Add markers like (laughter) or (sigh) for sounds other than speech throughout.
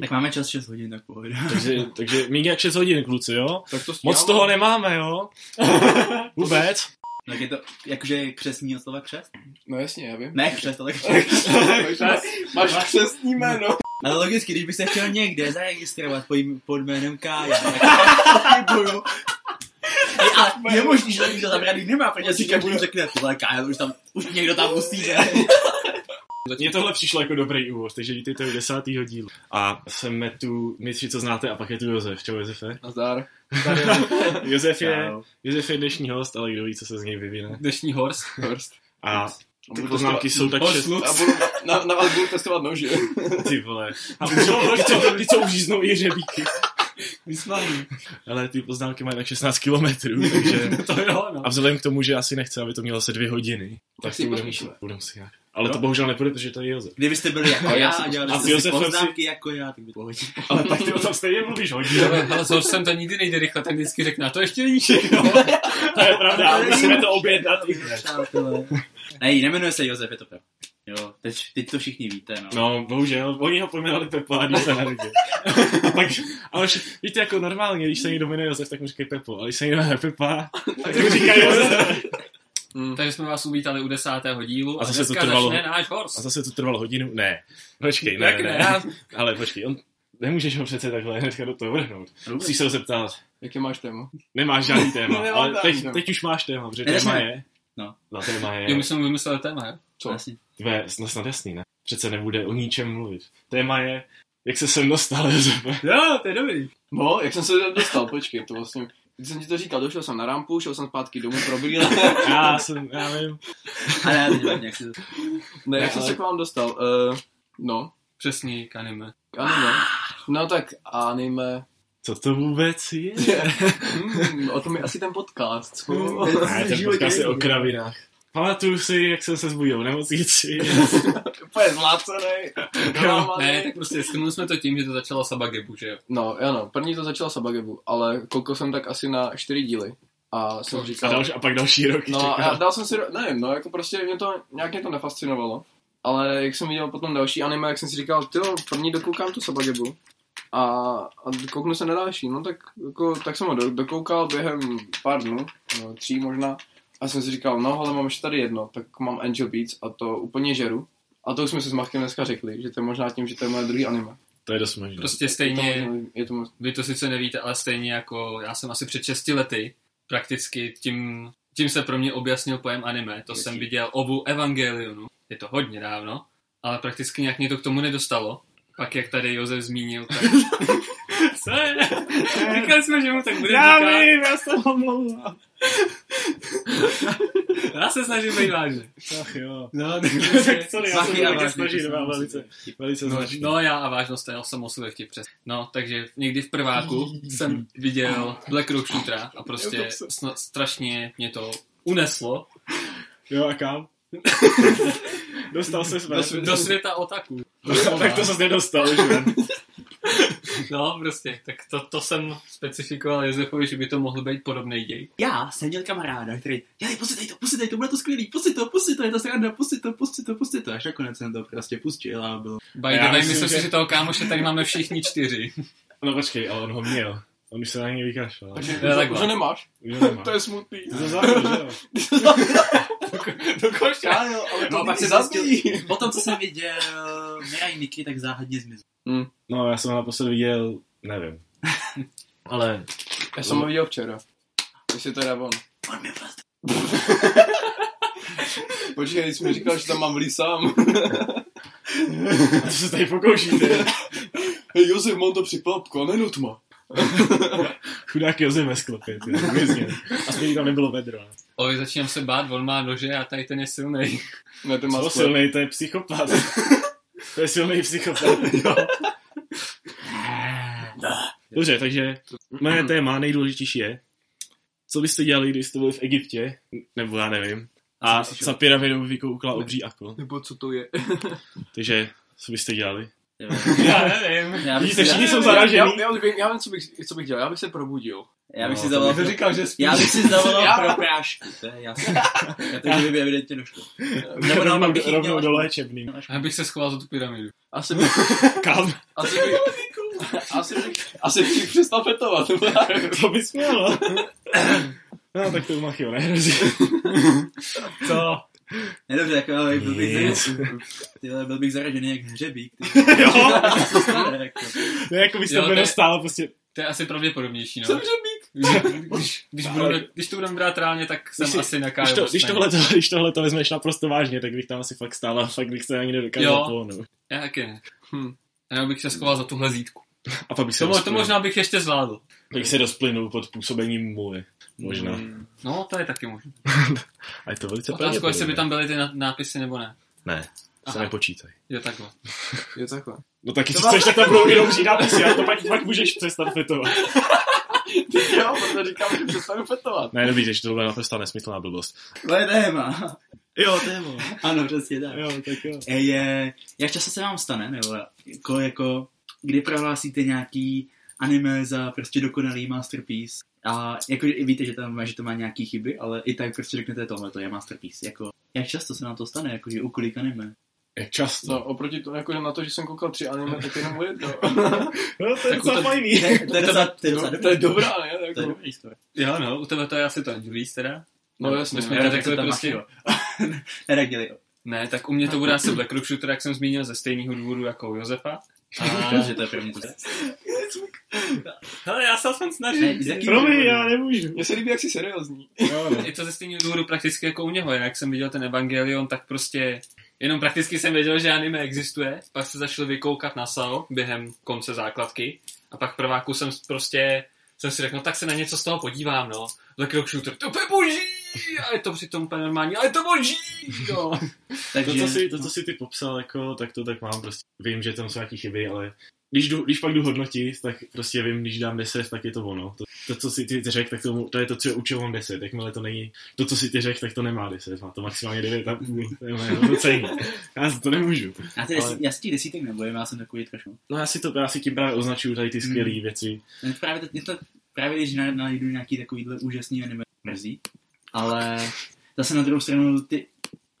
Tak máme čas 6 hodin, tak pohoda. Takže, (laughs) takže méně jak 6 hodin, kluci, jo? Tak to Moc toho nemáme, jo? (laughs) Vůbec. Tak je to jakože křesní od slova křest? No jasně, já vím. Ne křest, ale (laughs) křest. Máš křestní jméno. Ale logicky, když bych se chtěl někde zaregistrovat pod, pod jménem Kája, tak budu. A je možný, že to zabraný nemá, protože si každý řekne, tohle Kája, už tam, už někdo tam musí, že? Mně tohle přišlo jako dobrý úvod, takže vítejte u desátého dílu. A jsem tu, my tři, co znáte, a pak je tu Josef. Čau, Josefe. Nazdar. (laughs) Josef je. Josef je dnešní host, ale kdo ví, co se z něj vyvine. Dnešní horst. Horst. A ty poznámky jsou tak šest... A budu, na, na vás budu testovat nože. (laughs) Ty vole. A (laughs) ty co, ty co, ty co už jíznou i řebíky. Vyslaný. Ale ty poznámky mají tak 16 kilometrů, takže... to jo, no. A vzhledem k tomu, že asi nechce, aby to mělo se dvě hodiny, tak si to bude pospíšíme. muset, bude muset nějak. Ale to bohužel nepůjde, protože to je Josef. Kdybyste byli jako já já a jsem- dělali a jste si poznámky jako já, tak by to hodil. (laughs) Ale tak ty o tom stejně mluvíš hodně. (laughs) Ale s horstem to nikdy nejde rychle, tak vždycky řekne, a to ještě není všechno. (laughs) To je pravda, musíme to objednat. Ne, nemenuje se Josef, je to pravda. Jo, teď, teď to všichni víte, no. No, bohužel, oni ho pojmenovali Pepo, když se narodil. tak, ale už, víte, jako normálně, když se někdo jmenuje Josef, tak mu říkají Pepo, ale když se někdo jmenuje Pepa, tak mu říkají Josef. Mm. Takže jsme vás uvítali u desátého dílu A a, zase to dneska trvalo- začne náš horst. A zase to trvalo hodinu? Ne. Počkej, ne, ne, ne? ne. Ale počkej, on, nemůžeš ho přece takhle hnedka do toho vrhnout. Musíš se ho zeptat. Jaký máš téma? Nemáš žádný téma, (laughs) Nemám ale teď, téma. teď už máš téma, protože téma ne. je... No. No, téma je... Jo, my jsme vymysleli téma, jo? Co? Asi. Tvé, no snad jasný, ne? Přece nebude o ničem mluvit. Téma je, jak se sem dostal. Jo, to je dobrý. No, jak jsem se dostal, počkej, to vlastně... Když jsem ti to říkal, došel jsem na rampu, šel jsem zpátky domů pro brýle. (laughs) Já jsem, já vím. Ale já teď nevím, jak si to... Ne, jak jsem se k vám dostal? Uh, no, Přesný k anime. anime. No tak anime. Co to vůbec je? (laughs) Hmm, o tom je asi ten podcast. co? Ne, ten podcast je o kravinách. Pamatuju si, jak jsem se zbudil v nemocnici. (laughs) Úplně zlácený. (laughs) Ne, tak prostě shrnuli jsme to tím, že to začalo Sabagebu, že jo? No, ano, první to začalo Sabagebu, ale koukal jsem tak asi na čtyři díly. A jsem A, říkal... další, a pak další rok No a čekal. dal jsem si, nevím, no jako prostě mě to, nějak mě to nefascinovalo. Ale jak jsem viděl potom další anime, jak jsem si říkal, ty první dokoukám tu Sabagebu. A, a kouknu se na další, no tak, jako, tak jsem ho do, dokoukal během pár dnů, no, tří možná. A jsem si říkal, no ale mám ještě tady jedno, tak mám Angel Beats a to úplně žeru. A to už jsme si s Machkem dneska řekli, že to je možná tím, že to je moje druhý anime. To je dost možné. Prostě Je to, stejně, možná- je to možná, vy to sice nevíte, ale stejně jako já jsem asi před 6 lety prakticky tím, tím se pro mě objasnil pojem anime. To jsem viděl obu Evangelionu. Je to hodně dávno, ale prakticky nějak mě to k tomu nedostalo. Pak jak tady Josef zmínil, tak... (laughs) Co je? (laughs) Říkali jsme, že mu tak bude Já říkat. vím, já se omlouvám. (laughs) Já se snažím být vážný. Ach jo. No, tak sorry, já se budu vážný, snažit, to velice, velice No, no já a vážnost, já jsem osudil vtip přes. No, takže někdy v prváku jsem viděl Black Rock Shootera a prostě strašně mě to uneslo Jo, a kam? (laughs) Dostal se své. do, do světa otaku. tak to se nedostal, že? No, prostě, tak to, to jsem specifikoval Josefovi, že by to mohl být podobný děj. Já jsem měl kamaráda, který, dělej, pustit to, pustit to, bude to skvělý, pustit to, pustit to, je to sranda, pustit to, pustit to, pustit to. Až nakonec jsem to prostě pustil a bylo. By Já the way, myslím, myslím že- si, že toho kámoše tady máme všichni čtyři. No počkej, ale on ho měl. On už se na něj vykašlal. takže Jo, už, ho nemáš. Už ho nemá. To je smutný. To je základ, že jo? (laughs) (laughs) Do koše. Ano, ale No, to pak mě se zjistil, (laughs) potom co jsem viděl Mirai Nikki, tak záhadně zmizel. No, já jsem ho naposled viděl, nevím. Ale Já jsem ho viděl včera. Jestli to je on. On mi prostě... Počkej, jsi mi říkal, že tam mám sám. to se tady pokoušíte. Hej Josef, mám to připapku, a nenut ma. (laughs) Chudák Josef ve sklopě. Aspoň tam nebylo vedro. Oj, začínám se bát, on má nože a tady ten je silný. Ne, ten má Co silný, to je psychopat. (laughs) to je silný psychopat. Dobře, takže moje téma nejdůležitější je, co byste dělali, když jste byli v Egyptě, nebo já nevím, a za pyramidou vykoukla obří ako. Nebo co to je? Takže, co byste dělali? Jo. Já nevím. Já bych Vidíte, si, všichni já, jsou Já, zaražený. já, já, vím, já vím, co bych, co bych dělal. Já bych se probudil. já bych No, si zavolal, To říkal, že spíš. já bych si zavolal Já- pro prášku, to je jasné. Já to, že by evidentně došlo. Nebo Rovnou, bych rovnou do až- léčebný. Já bych se schoval za tu pyramidu. Asi bych, (laughs) Kam? asi bych, asi bych, asi bych přestal fetovat. (laughs) To bys měl, no. No, tak to u Machyho nehrozí. (laughs) Co? Ne, dobře, jako, ale byl bych, zaražený, ty vole, byl bych zaražený jak hřebík. Ty. (laughs) Jo, (laughs) Co stane, jako. ne, jako bys Jo, to je- nedostal, prostě. To je asi pravděpodobnější, no. Jsem řebík. Když, když, budu, když to budeme brát reálně, tak jsem Když, si, asi na když, to, když, tohle, to, když tohle to vezmeš naprosto vážně, tak bych tam asi fakt stál a fakt bych se ani nedokázal Jo. pohnout. Já taky ne. Hm. Já bych se schoval za tuhle zítku. A pak bych se To, to možná bych ještě zvládl. Bych se rozplynul pod působením můj. Možná. Hmm. No, to je taky možné. (laughs) A je to velice Otázka, jestli by tam byly ty nápisy nebo ne. Ne, se Aha. nepočítaj. Jo, takhle. (laughs) Je takhle. No tak jestli chceš, tak tam budou jenom nápisy a to pak, pak můžeš přestat fetovat. (laughs) Ty jo, protože říkám, že přestanu fetovat. Ne, dobrý, že to byla naprosto nesmyslná blbost. To je téma. Jo, téma. Ano, přesně tak. Jo, tak jo. E, Je, jak často se vám stane, nebo jako, jako kdy prohlásíte nějaký anime za prostě dokonalý masterpiece a jako víte, že tam že to má nějaký chyby, ale i tak prostě řeknete tohle, to je masterpiece. Jako, jak často se nám to stane, jakože u kolik anime? Jak často? No, oproti to, jako na to, že jsem koukal tři anime, tak jenom jedno. (laughs) no to je Tak docela to- fajný. To je- to je docela- to je docela To je dobrý. dobrá, ne? To je Jako, dobrý story. Jo, no, u tebe to je asi to Angelis teda. no jasně. My jsme no. to tak tam prostě. Ne, tak dělej. Ne, tak u mě to bude asi Black Rock Shooter, jak jsem zmínil, ze stejného důvodu jako u Josefa. A... že to je první to. Hele, já se aspoň Ne, snažím. jaký- Promiň, já nemůžu. Mně se líbí, jak jsi seriózní. Jo, no. Je to ze stejného důvodu prakticky jako u něho. Jak jsem viděl ten Evangelion, tak prostě jenom prakticky jsem věděl, že anime existuje. Pak se začal vykoukat na SAO během konce základky. A pak prváku jsem prostě jsem si řekl, no tak se na něco z toho podívám, no. Black Rock Shooter, to je boží! (laughs) A je to přitom úplně normální, ale je to boží! No. (laughs) To, Takže, co si, to, co si ty popsal, jako, tak to tak mám prostě. Vím, že tam jsou nějaký chyby, ale když, jdu, když pak jdu hodnotit, tak prostě vím, když dám 10, tak je to ono. To, to co si ty, ty řekl, tak to, to je to, co učil mám 10. Jakmile to není, to, co si ty řekl, tak to nemá 10. Má to maximálně 9 a půl. To je moje hodnocení. Já si to nemůžu. já, ty ale- já si těch desítek nebojím, já jsem takový trošku. No já si to, já si tím právě označuju tady ty skvělé Hmm. věci. To právě, mě to, právě když na- najdu nějaký takovýhle úžasný anime, mrzí. Ale zase na druhou stranu, ty,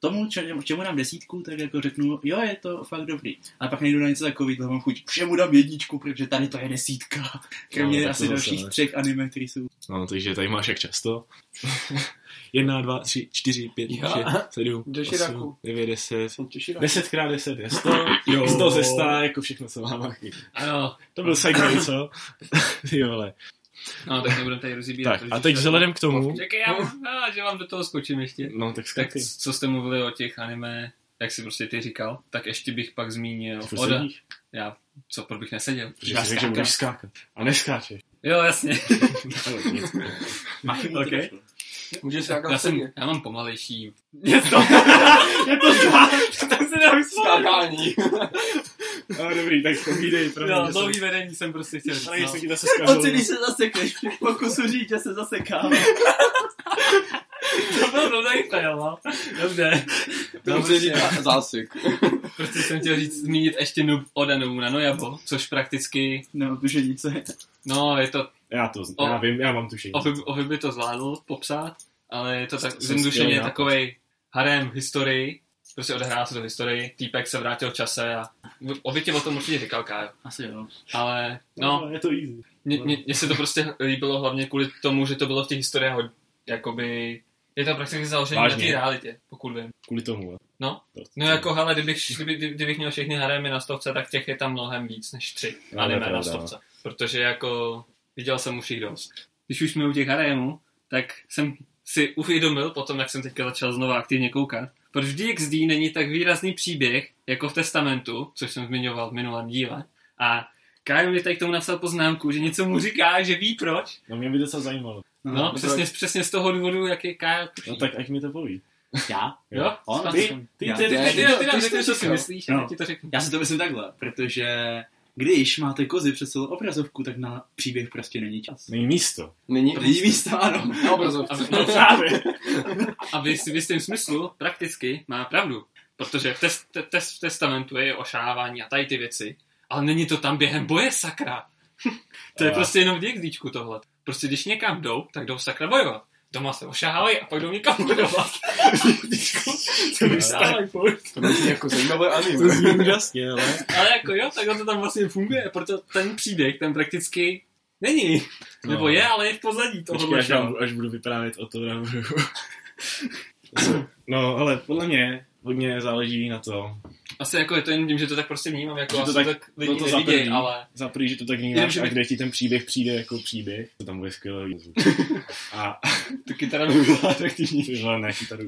tomu, čemu, čemu dám desítku, tak jako řeknu, jo, je to fakt dobrý. Ale pak nejdu na něco takového, mám chuť, všemu dám jedničku, protože tady to je desítka. Kromě No, asi to zase dalších ne. třech anime, které jsou. No, takže tady máš jak často. (laughs) Jedna, dva, tři, čtyři, pět, Jo. šest, sedm, osm, devět, deset. Deset krát deset je sto. (laughs) Jo. Sto ze sta, jako všechno, co mám. Ano, To byl segment, co? (laughs) jo, ale. No tak nebudeme tady rozbírat. Tak, a teď vzhledem k tomu, Čekej, já a, že vám do toho skočím ještě. no tak Tak co jste mluvili o těch anime, jak si prostě ty říkal, tak ještě bych pak zmínil Oda. Já, co, proč bych neseděl? Protože Já řekl, že budeš skákat. A neskáčeš. Jo, jasně. Ale nic. Machy mu Ok. to došlo. Můžeš se Já, jsem, já mám pomalejší. Je to, (laughs) je to tak se nemyslel. Skákání. (laughs) No dobrý, tak povídej pro. Jo, že dlouhý jsem- vedení jsem prostě chtěl říct. Ale No. jestli ti zase si, když se zasekneš, při pokusu říct, že se zasekám. (laughs) To byl dobrý fail, no. Dobře. To No, se prostě, říká zásyk. prostě jsem chtěl říct, zmínit ještě Noob Oda Nomura Nojabo, což prakticky, No, tušenice. No, no, je to, Já to, O- já vím, já mám tušení. Ohy, Ohy by to zvládl popsat, ale je to tak zjednodušeně takovej harem v historii, prostě odehrává se do historii, týpek se vrátil v čase a Ohy ti o tom určitě říkal, Kájo. Asi jo. Ale, no, je to easy. Mně- se to prostě líbilo hlavně kvůli tomu, že to bylo v těch historiích hodně, jakoby, je to prakticky založené na té realitě, pokud vím. Kvůli tomu, jo. No, To- no jako hele, kdybych, kdyby, kdybych měl všechny harémy na stovce, tak těch je tam mnohem víc než tři No, anime na pravda, stovce. Protože jako, viděl jsem už jich dost. Když už jsme u těch harémů, tak jsem si uvědomil potom, jak jsem teďka začal znova aktivně koukat, proč v DXD není tak výrazný příběh, jako v Testamentu, což jsem zmiňoval v minulém díle. A Kájo mi tady k tomu napsal poznámku, že něco mu říká, že ví proč. No mě by docela zajímalo. No, přesně, přesně z toho důvodu, jak je Kájo tuší. No tak ať mi to poví. Já? Jo? On? Ty, ty, Já. ty, Ty, ty, ty, ty, ty, ty, ty nám jsi řekni, to co si říkal. myslíš, a No. já ti to řeknu. Já si to myslím takhle, protože když máte kozy přes celou obrazovku, tak na příběh prostě není čas. Není místo. Není, Není místo, ano. na obrazovce. A, (laughs) No právě. a v, jist- v jistém smyslu prakticky má pravdu. Protože v, test, te, test, v testamentu je ošávání a tady ty věci. ale není to tam během boje, sakra. (laughs) to je A- prostě jenom v DXDčku tohle. Prostě když někam jdou, tak jdou sakra bojovat. Doma se ošahávají a pak jdou někam DXDčku se vystávají furt. To je jako zajímavé To anime. zní úžasně, ale... Ale jako jo, takhle to tam vlastně funguje, proto ten příběh, ten prakticky není. No. Nebo je, ale je v pozadí Počkej, toho až, vám, až budu vyprávět o to. (laughs) No, ale podle mě hodně záleží na to. Asi jako je to jen tím, že to tak prostě vnímám, jako Že to to tak- tak lidi no to nevidějí, zaprvé. ale Za prvý, že to tak Jenom, vnímáš že a kde ti ten příběh přijde jako příběh, to tam bude skvělý zvuk. (laughs) A tu kytara by byla atraktivní. Tyhle ne, kytaru.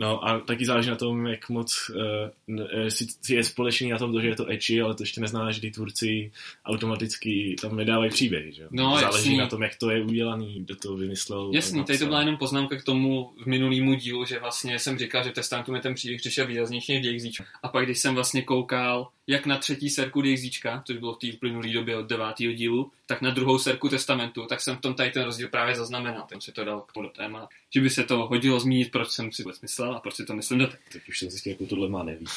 No a taky záleží na tom, jak moc uh, si, si je společný na tom, to, že je to ecchi, ale to ještě neznamená, že ty tvůrci automaticky tam nedávají příběh, že? No, záleží jasný. na tom, jak to je udělaný, kdo to vymyslel. Jasný, tady to byla jenom poznámka k tomu v minulýmu dílu, že vlastně jsem říkal, že testantu mi ten příběh přišel výraznější DXZ. A pak, když jsem vlastně koukal jak na třetí serku DXZ, což bylo v té uplynulé době od devátého dílu, tak na druhou serku testamentu, tak jsem v tom tady ten rozdíl právě zaznamenal. Ten se to dal k tomu do téma. Že by se to hodilo zmínit, proč jsem si vůbec myslel a proč si to myslím do Tak už jsem zjistil, jakou tohle má neví. (laughs)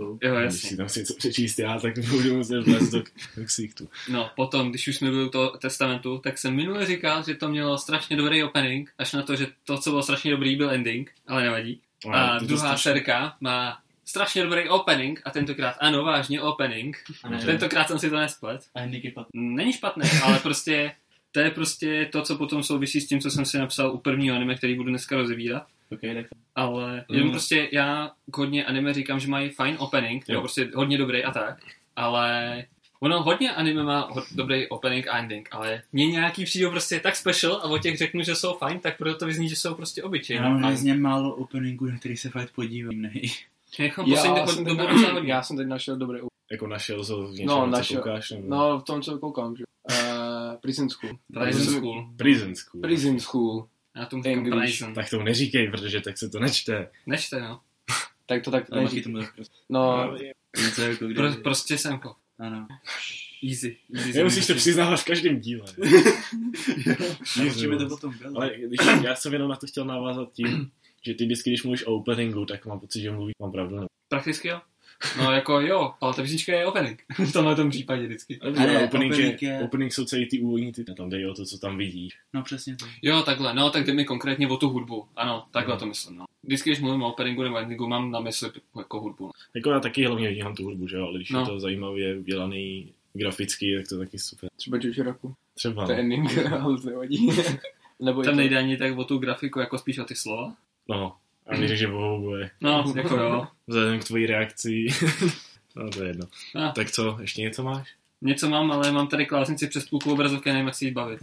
Jo, Když jasně. si tam si něco přečíst já, tak budu muset vlézt do ksichtu. No, potom, když už jsme byli u toho testamentu, tak jsem minule říkal, že to mělo strašně dobrý opening, až na to, že to, co bylo strašně dobrý, byl ending, ale nevadí. A to- to druhá serka má strašně dobrý opening a tentokrát, ano, vážně opening. A ne, Tentokrát jsem si to nesplet. a pat- Není špatný, ale prostě to je prostě to, co potom souvisí s tím, co jsem si napsal u prvního anime, který budu dneska rozebírat. Ok, tak Ale jenom Mm. prostě já hodně anime říkám, že mají fajn opening, jo. Prostě hodně dobrý a tak, ale ono hodně anime má ho- dobrý opening a ending, ale mě nějaký přijdou prostě tak special a o těch řeknu, že jsou fajn, tak proto to vyzní, že jsou prostě obyčejní. já mám hrozně málo openingů, na který se fakt podívám, Jako Já poslední jsem, dobu teď, hodně. já jsem teď našel dobrý Jako našel to v něčem, No, no, co našel. koukáš, nebo... No, v tom, co koukám, že? Uh, Prison School. Prison Jsem- School. Prison School. Prison School. Já tomu říkám English. Prison. Tak tomu neříkej, protože tak se to nečte. Nečte, no. Tak to tak Ale taky neří. tomu tak prostě. No, Něco jako. Pro, prostě semko. Ano. Easy. Easy Nemusíš to přiznávat v každém díle. Naučíme (laughs) to potom bylo. Ale když, já jsem jenom na to chtěl navázat tím, že ty vždycky, když mluvíš o openingu, tak mám pocit, že mluvíš, mám pravdu. Ne? Prakticky jo. No jako jo, ale ta písnička je opening. (laughs) v tomhle tom případě vždycky. Ale, Ale opening, opening je, je- opening jsou celý ty úvodní ty, tam jde o to, co tam vidíš. No přesně to. Jo, takhle, no, tak jde mi konkrétně o tu hudbu. Ano, takhle Mhm. to myslím, no. Vždycky, když mluvím o openingu nebo endingu, mám na mysli jako hudbu. No. Jako já taky hlavně vnímám tu hudbu, že jo, ale když No. je to zajímavě udělaný graficky, tak to je taky super. třeba Jojoraku. Třeba, To je no. ending, (laughs) ale to nevadí. (laughs) Nebo Tam to... nejde ani tak o tu grafiku, jako spíš o ty slova. No. A když že bohu bude, No, (laughs) jako jo. vzhledem k tvojí reakci, (laughs) no to je jedno. A, Tak co, ještě něco máš? něco mám, ale mám tady klávesnici přes půlku obrazovky, nevím, jak si ji bavit.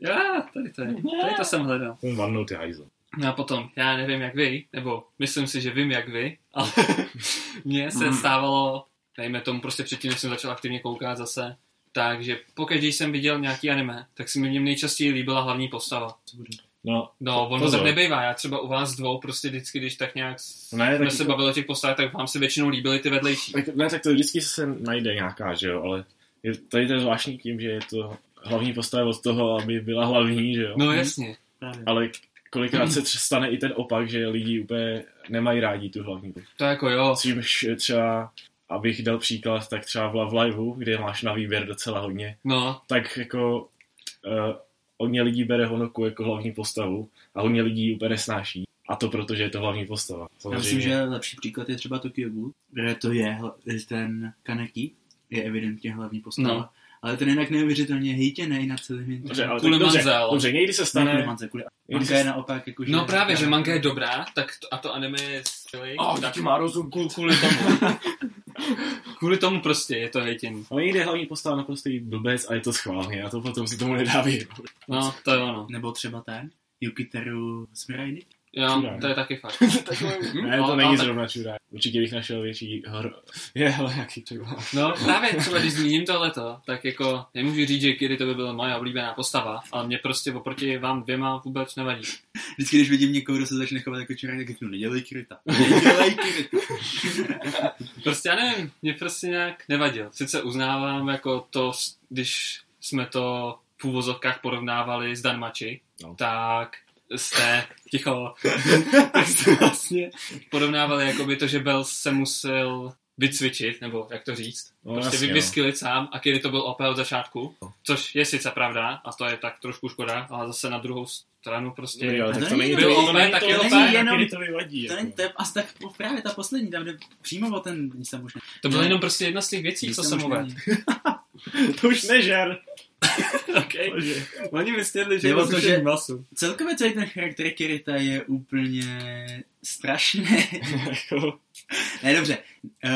Já, tady to je. Tady to jsem hledal. Vannou ty hajzl. No a potom, já nevím jak vy, nebo myslím si, že vím jak vy, ale (laughs) mně se Mhm. stávalo, dejme tomu prostě předtím, než jsem začal aktivně koukat zase, takže pokud když jsem viděl nějaký anime, tak se mi v něm nejčastěji líbila hlavní postava. No, No, ono Pozor. tak nebejvá, já třeba u vás dvou prostě vždycky, když tak nějak Ne, jsme tak se bavili o těch postavách, tak vám se většinou líbily ty vedlejší. tak, ne, tak to vždycky se najde nějaká, že jo, ale je, tady to je zvláštní tím, že je to hlavní postava od toho, aby byla hlavní, že jo. No jasně. Právě. Ale kolikrát (clears throat) se stane i ten opak, že lidi úplně nemají rádi tu hlavní postavu. To jako jo. Čímž třeba, abych dal příklad, tak třeba v Love Liveu, kde máš na výběr docela hodně, No, tak jako uh, hodně lidí bere Honoku jako hlavní postavu a hodně lidí ji úplně nesnáší. A to proto, že je to hlavní postava. Já myslím, že lepší příklad je třeba Tokyo Ghoul, kde to je ten Kaneki, je evidentně hlavní postava. No. Ale ten je jinak neuvěřitelně hejtěný na celém Dobře, internetu. ale Kvůli dobře, manze, ale- dobře, někdy se Ne, stane... mance, kvůli Někdy manga je se- naopak jako, že... no právě, že manga je dobrá, tak to, a to anime je skvělý. Oh, tak má rozum. kvůli tomu. (laughs) kvůli tomu prostě je to hejtění. Ale někdy je hlavní postava naprostý blbec a je to schválně a to potom se tomu nedá vyhnout. No, to jo, no. Nebo třeba ten, Yukiteru Smirainy. Jo, Čurák. to je taky fakt. (laughs) Ne, to ale- není tak- zrovna čurák. Určitě bych našel větší hor... (laughs) Je, ale jaký třeba. No právě třeba, když zmíním tohleto, tak jako nemůžu říct, že Kiri to by byla moje oblíbená postava, ale mě prostě oproti vám dvěma vůbec nevadí. Vždycky, když vidím někoho, kdo se začne chovat jako čurák, tak řeknu, nedělej kryta. (laughs) Nedělej kryta. Prostě já nevím, mě prostě nějak nevadil. Sice uznávám jako to, když jsme to v úvozovkách porovnávali s Danmachi, No. tak jste, ticho, (laughs) tak jste vlastně porovnávali jakoby to, že Bell se musel vycvičit, nebo jak to říct, No, prostě jasně, no. sám a kdy to byl OP od začátku, což je sice pravda a to je tak trošku škoda, ale zase na druhou stranu prostě... No, jo, A tak to není byl to, OP, tak to, je to OP. není jenom- to vyvadí. To, jako. není, to je asi tak právě ta poslední, tam jde přímo o ten jsem už ne. To byla jenom prostě jedna z těch věcí, co jsem uvedl. (laughs) To už nežer. Okay. Bože. (laughs) Oni vystěli, že je rozsušený masu. Celkově celý ten charakter Kirita je úplně strašný. (laughs) Jako, ne, dobře. Uh,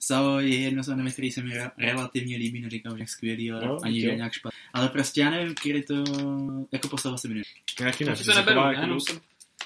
Sao je jedno z anime, který se mi re- relativně líbí, neříkám, že je skvělý, ale No, ani jo. že nějak špatný. Ale prostě já nevím, Kirito jako postava se mi nelíbí. Nějaký ne, Já to neberu, já jenom jsem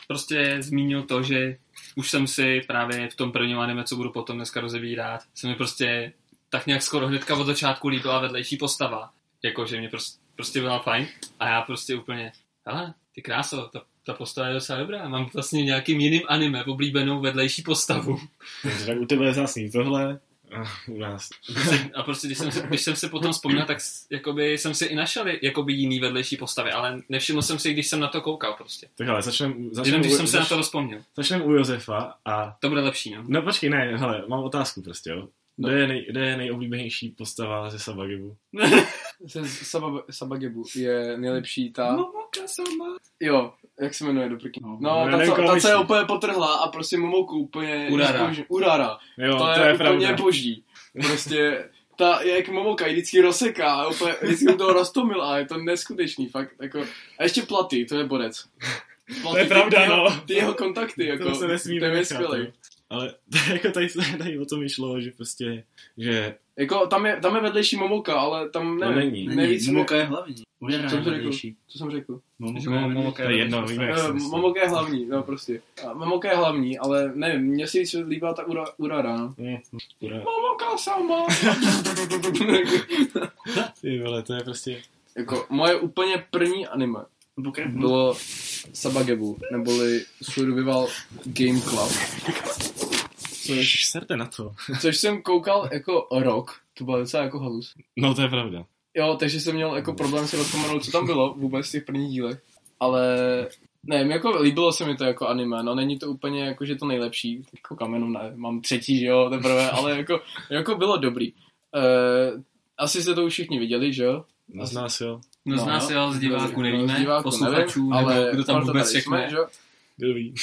prostě zmínil to, že už jsem si právě v tom prvním anime, co budu potom dneska rozebírat, se mi prostě tak nějak skoro hnedka od začátku líbila vedlejší postava. Jako, že mě prostě, prostě byla fajn a já prostě úplně, hele, ty kráso, ta, ta postava je docela dobrá, mám vlastně nějakým jiným anime oblíbenou vedlejší postavu. Takže tak u tebe je zásný tohle a u nás. (laughs) A prostě, když jsem, se- když jsem se potom vzpomněl, tak jakoby jsem si i našel jakoby jiný vedlejší postavy, ale nevšiml jsem si, když jsem na to koukal prostě. Tak ale začneme Jenom začnem, když u- jsem se na zač, to rozpomněl. začnem u Josefa a To bude lepší, no. No počkej, ne, hele, mám otázku prostě, jo. No. Kde je, nej, kde je nejoblíbenější postava ze Sabagibu? (laughs) Ze Saba- Sabagebu je nejlepší ta... Momoka sama. Jo, jak se jmenuje do prky. No, No, ta, co, ta, co je úplně potrhlá a prostě Momoku úplně... Urara. zboží- Urara. Jo, to, to, je, je, úplně pravda. boží. Prostě ta, jak Momoka ji vždycky rozseká, a úplně, vždycky toho roztomil a je to neskutečný, fakt, jako, a ještě platy, to je bodec. Platy, To je pravda, ty, jeho, no. ty jeho kontakty, jako, to se nesmí to je skvělý. Ale (laughs) jako tady, se- tady o tom išlo, že prostě, že Jako, tam je, tam je vedlejší Momoka, ale tam To nevím, není. nejvíc Není, Momoka je hlavní. Co jsem řekl? Co jsem řekl? Momoka Momoka to je jedno, víme, jak Eh, se. Momoka je hlavní, no prostě. A Momoka je hlavní, ale nevím, mně si víc líbila ta Ura, Urara, no. Momoka sama. Ty vole, to je prostě... jako, moje úplně první anime bylo Sabagebu, neboli Survival Game Club. Což. Serte na to. (laughs) což jsem koukal jako rok, to bylo docela jako halus. No to je pravda. Jo, takže jsem měl jako problém si rozpomenout, co tam bylo vůbec v těch prvních dílech. Ale nevím, jako líbilo se mi to jako anime, no není to úplně jako, že to nejlepší, jako kamenu ne, mám třetí, že jo, teprve, (laughs) ale jako, jako bylo dobrý. Uh, asi jste to už všichni viděli, že jo? No z nás jo. No, z nás jo, z diváků no, nevíme, z diváků posluchačů, nevím, ale nebo kdo tam vůbec všechno že jo? Kdo ví.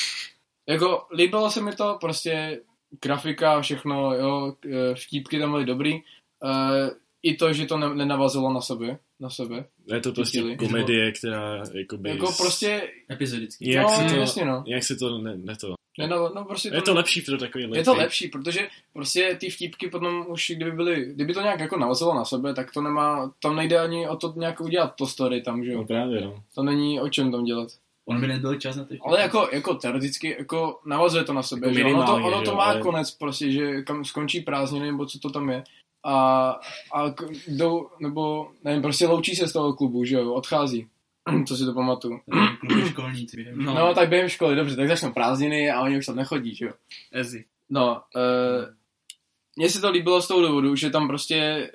Jako, líbilo se mi to, prostě grafika, všechno, jo, k- vtípky tam byly dobrý. Uh, I to, že to ne- nenavazilo na sebe, na sebe. Je to prostě Viděli. komedie, která jakoby... Jako prostě, Epizodicky. Jak no, se to... jasně no. Jak se to... Ne, ne to... Nena, no prostě Je to lepší pro takový Je to lepší, protože prostě ty vtípky potom už, kdyby byly, kdyby to nějak jako navazilo na sebe, tak to nemá, tam nejde ani o to nějak udělat to story tam, že No jo. právě, no. To není o čem tam dělat. On by nebyl čas na to. Ale jako, jako teoreticky, jako navazuje to na sebe, Jako že? Ono to, ono to má ale- konec prostě, že kam skončí prázdniny, nebo co to tam je. A, a k- jdou, nebo nevím, prostě loučí se z toho klubu, že jo, odchází. (clears throat) co si to pamatuju. (clears throat) Kluby školní, ty. No, No, tak během školy, dobře, tak začnou prázdniny a oni už tam nechodí, že jo. Ezi. No, uh, mně se to líbilo z toho důvodu, že tam prostě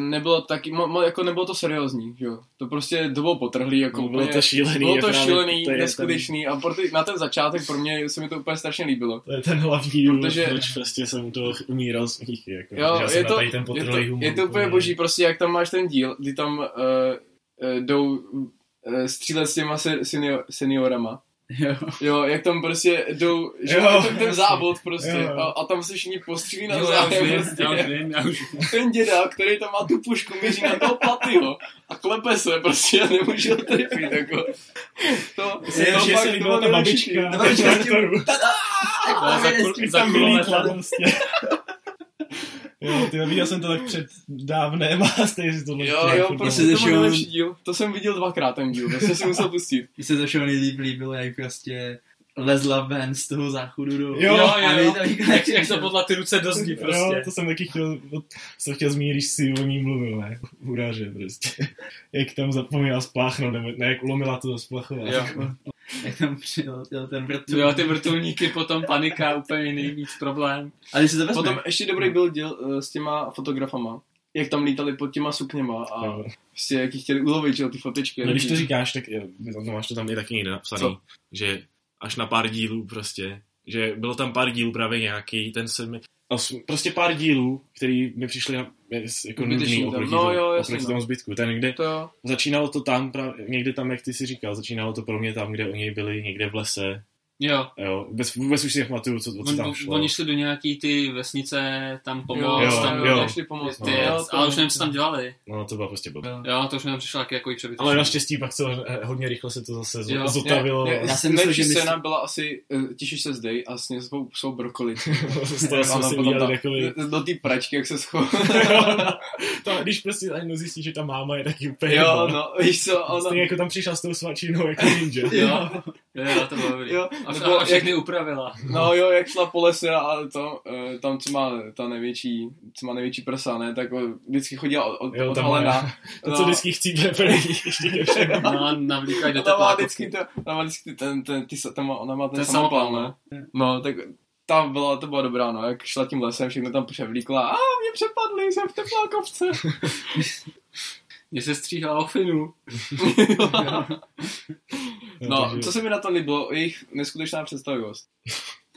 nebylo taky, mo, mo, jako nebylo to seriózní, že jo. To prostě to bylo potrhlý, jako No, bylo úplně, to šílený. bylo to právě- šílený, to neskutečný a pro ty, na ten začátek pro mě se mi to úplně strašně líbilo. Ten, to je ten hlavní důvod, Protože- proč prostě jsem toho umíral smíchy. Jako, Jo, že je to, ten je, to, humor. je to úplně boží, prostě jak tam máš ten díl, kdy tam uh, uh, jdou uh, střílet s těma se, senior, seniorama. Jo. Jo, jak tam prostě jdou, že Jo, ten, ten závod prostě Jo, jo. a, a tam se všichni postřílí na zájem vím, prostě. já vím, já už ten děda, který tam má tu pušku, míří na toho platyho a klepe se prostě a nemůže ho trefit, jako. To, Je, to že se to líbila ta babička. Ta babička s tím- Ale za, kur, za Tam kulometem. vylítla prostě. Jo, ty viděl jsem to tak před dávnem a stejně si to Jo, jo, prostě to byl všeho- nejlepší díl. To jsem viděl dvakrát ten díl, prostě si musel pustit. (laughs) Mně se to všeho nejlíp líbilo, jak prostě lezla ven z toho záchodu do... Jo, Jo, jo, a jo. tam Jak, jak to (laughs) podla ty ruce do zdi Jo, prostě. to jsem taky chtěl, jsem chtěl zmínit, když si o ní mluvil, ne? Uráže prostě. Jak tam zapomněla spláchnout, nebo ne, jak ulomila to splachovat. Jo. Jak tam přiletěl ten vrtul. Jo, ty vrtulníky, potom panika, úplně nejvíc problém. A když se to vezme, Potom ještě dobrý byl díl uh, s těma fotografama. Jak tam lítali pod těma sukněma a Jo. prostě jak chtěli ulovit, že ty fotičky. No, když to říkáš, tak jo, no, máš to tam i taky někde napsaný, Co? že až na pár dílů prostě, že bylo tam pár dílů právě nějaký, ten se a s- prostě pár dílů, který mi přišly na, jako nudný oproti, No tomu- jo, jasně, oproti no. tomu zbytku. Ten, kde To jo. začínalo to tam, pra- někde tam, jak ty si říkal, začínalo to pro mě tam, kde oni byli, někde v lese. Jo. Jo, vůbec, vůbec už si nepamatuju, co, o co tam šlo. oni šli do nějaký ty vesnice tam Jo, pomoct. Jo, tam, jo. nešli pomoct. Ty, No. Jo, to- ale už nevím, co tam dělali. No, to bylo prostě blbé. Jo, to už tam přišlo jako, jako i přebytečné. Ale naštěstí pak to eh, hodně rychle se to zase Jo. zo- zotavilo. Ne, ne, Já já jsem myslel, že scéna byla asi uh, Těšíš se zdej a sně svou, svou brokoli. (laughs) Z toho jsme si takový... Do té pračky, jak se schoval. (laughs) (laughs) to, když prostě najednou zjistí, že ta máma je taky úplně jo, no, víš co, ona... Stejně jako tam přišla s tou svačinou jako ninja. Jo, jo, to bylo dobrý. Jo, nebo a všechny upravila. No jo, jak šla po lese a to, eh, tam, co má ta největší, co má největší prsa, ne, tak vždycky chodila od, od, Jo, od tam Halena. má- To, co vždycky chcípne první, ještě ke. No, (laughs) navlíkají do Ona má vždycky, to, ona má vždycky ten, ten, ty, tam má, ona má ten, Ten samopal, samopal, ne? No, tak tam byla, to byla dobrá, no, jak šla tím lesem, všechno tam převlíkla, a mě přepadli, jsem v teplákovce. (laughs) Mě se stříhala o finu. (laughs) no, takže- co se mi na to líbilo, jejich neskutečná představivost.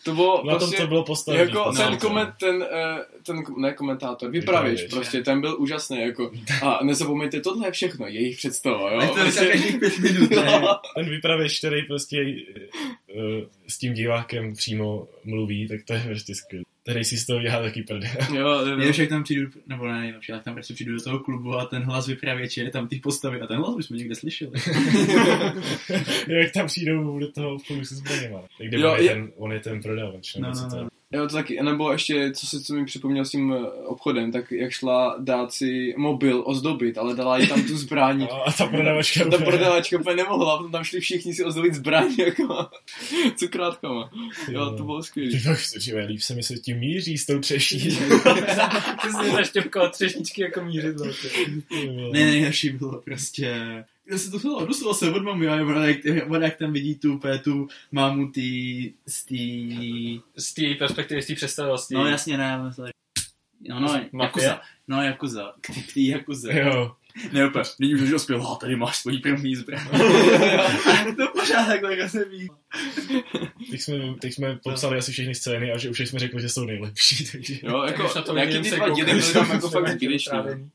To bylo (laughs) Na tom prostě, to bylo postavené. jako v ten, koment, ten, eh, ten, ne komentátor, vypravěč Vypravěč. prostě, ten byl úžasný, jako, a nezapomeňte, tohle je všechno, jejich představa, jo. To je Prostě- každých pět minut, (laughs) ne? Ten vypravěč, který prostě uh, s tím divákem přímo mluví, tak to je prostě skvělé. Který si z toho dělá taky prdel. Jo, jo, jak tam přijdu, nebo ne nejlepší, ale tam prostě přijdu do toho klubu a ten hlas vypravěče je tam ty postavy a ten hlas už jsme někde slyšeli. (laughs) Jak tam přijdou do toho obchodu se zbraněma. Tak kde Jo, on, je je- ten, on je ten prodavač. No, no, no. Jo, to taky, nebo ještě, co se co mi připomněl s tím eh, obchodem, tak jak šla dát si mobil ozdobit, ale dala jí tam tu zbraň. A ta prodavačka Ta prodavačka úplně nemohla, potom tam šli všichni si ozdobit zbraň, jako cukrátkama. Jo, to bylo Ty skvělé. fakt že líp se mi se tím míří s tou třeší. Ty jsi zaštěpkal třešničky jako mířidlo. Ne, nejlepší bylo prostě... Já se to bylo, dostalo se od mami, a ona jak, ona jak tam vidí tu, úplně tu mámu tý, z tý... Z té perspektivy, z té představivosti. No jasně, ne, myslím, no, no? Jakuza. No, Jakuza. K (laughs) tý- k tý Jakuze. Jo. Ne, úplně, nyní už dospěl, a tady máš svoji první zbraň. (laughs) to pořád takhle se ví. Teď jsme, teď jsme popsali asi všechny scény a že už jsme řekli, že jsou nejlepší. Takže... Jo, Už jako, na to nějaký vidím ty se dva díly byly tam že jako (laughs) už fakt zbytečný. vyprávění.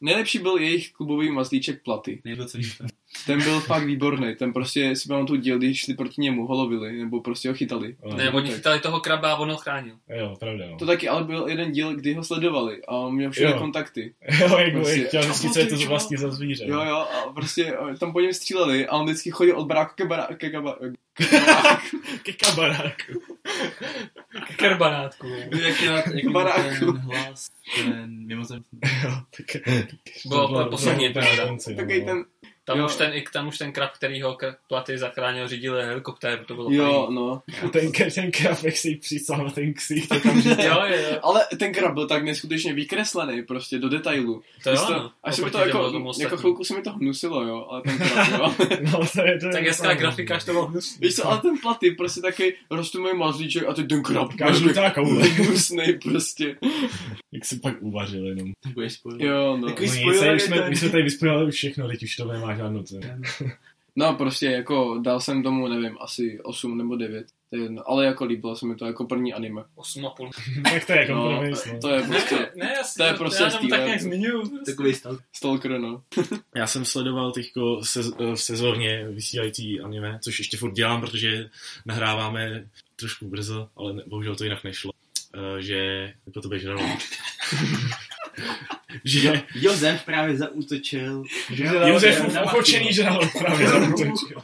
Nejlepší byl jejich klubový mazlíček platy. To. Ten byl fakt výborný, ten prostě si pamatuju díl, když šli proti němu, holovili, nebo prostě ho chytali. Ne, oni chytali toho kraba a on ho chránil. Jo, pravda, no. To taky, ale byl jeden díl, kdy ho sledovali a on měl všude Jo. kontakty. (laughs) Jo, jak Prostě- chtěl zjistit, co je to vlastně za zvíře. Jo, jo, a prostě tam po něm stříleli a on vždycky chodil od baráku ke baráku, ke gaba, Ke kabaráku. Kerbanátku. (laughs) Jak je jak je Baráku. ten hlas, ten mimozemský. Jo, tak... Bylo to poslední epizoda. takový no. ten, Tam Jo. už, ten, tam už ten krab, který ho platy zachránil, řídil helikoptér, to bylo jo, fajn. no. A (laughs) ten, ten krab, jak si ji přisal na ten ksich, to tam (laughs) říká. Jo, jo, jo. Ale ten krab byl tak neskutečně vykreslený prostě do detailu. To jo, Víš no. Až mi to jako, jako chvilku se mi to hnusilo, jo, ale ten krab, jo. (laughs) No, to je, to je Tak hezká grafika, až to bylo hnusný. Víš co, ale ten platy prostě taky rostomý mazlíček a teď ten krab. Žlutá koule. Hnusnej prostě. Jak si pak uvařil jenom. Takový spojil. Jo, no. Takový No je jsme, my jsme tady vyspojili už všechno, teď už to nemá žádnou cenu. (laughs) No prostě jako dal jsem tomu, nevím, asi 8 nebo 9. To je jedno. Ale jako líbilo se mi to jako první anime. 8,5. (laughs) tak to je No, kompromis, no. to je prostě Ne, ne, si- to je prostě já tam tak nějak zmiňuju. Takový stav. stalker, no. (laughs) Já jsem sledoval teďko se, v sezóně vysílající anime, což ještě furt dělám, protože nahráváme trošku brzo, ale ne, bohužel to jinak nešlo. Uh, že, jako to běželo. (laughs) že Josef právě zaútočil. Josef ochočený žralok právě zautočil.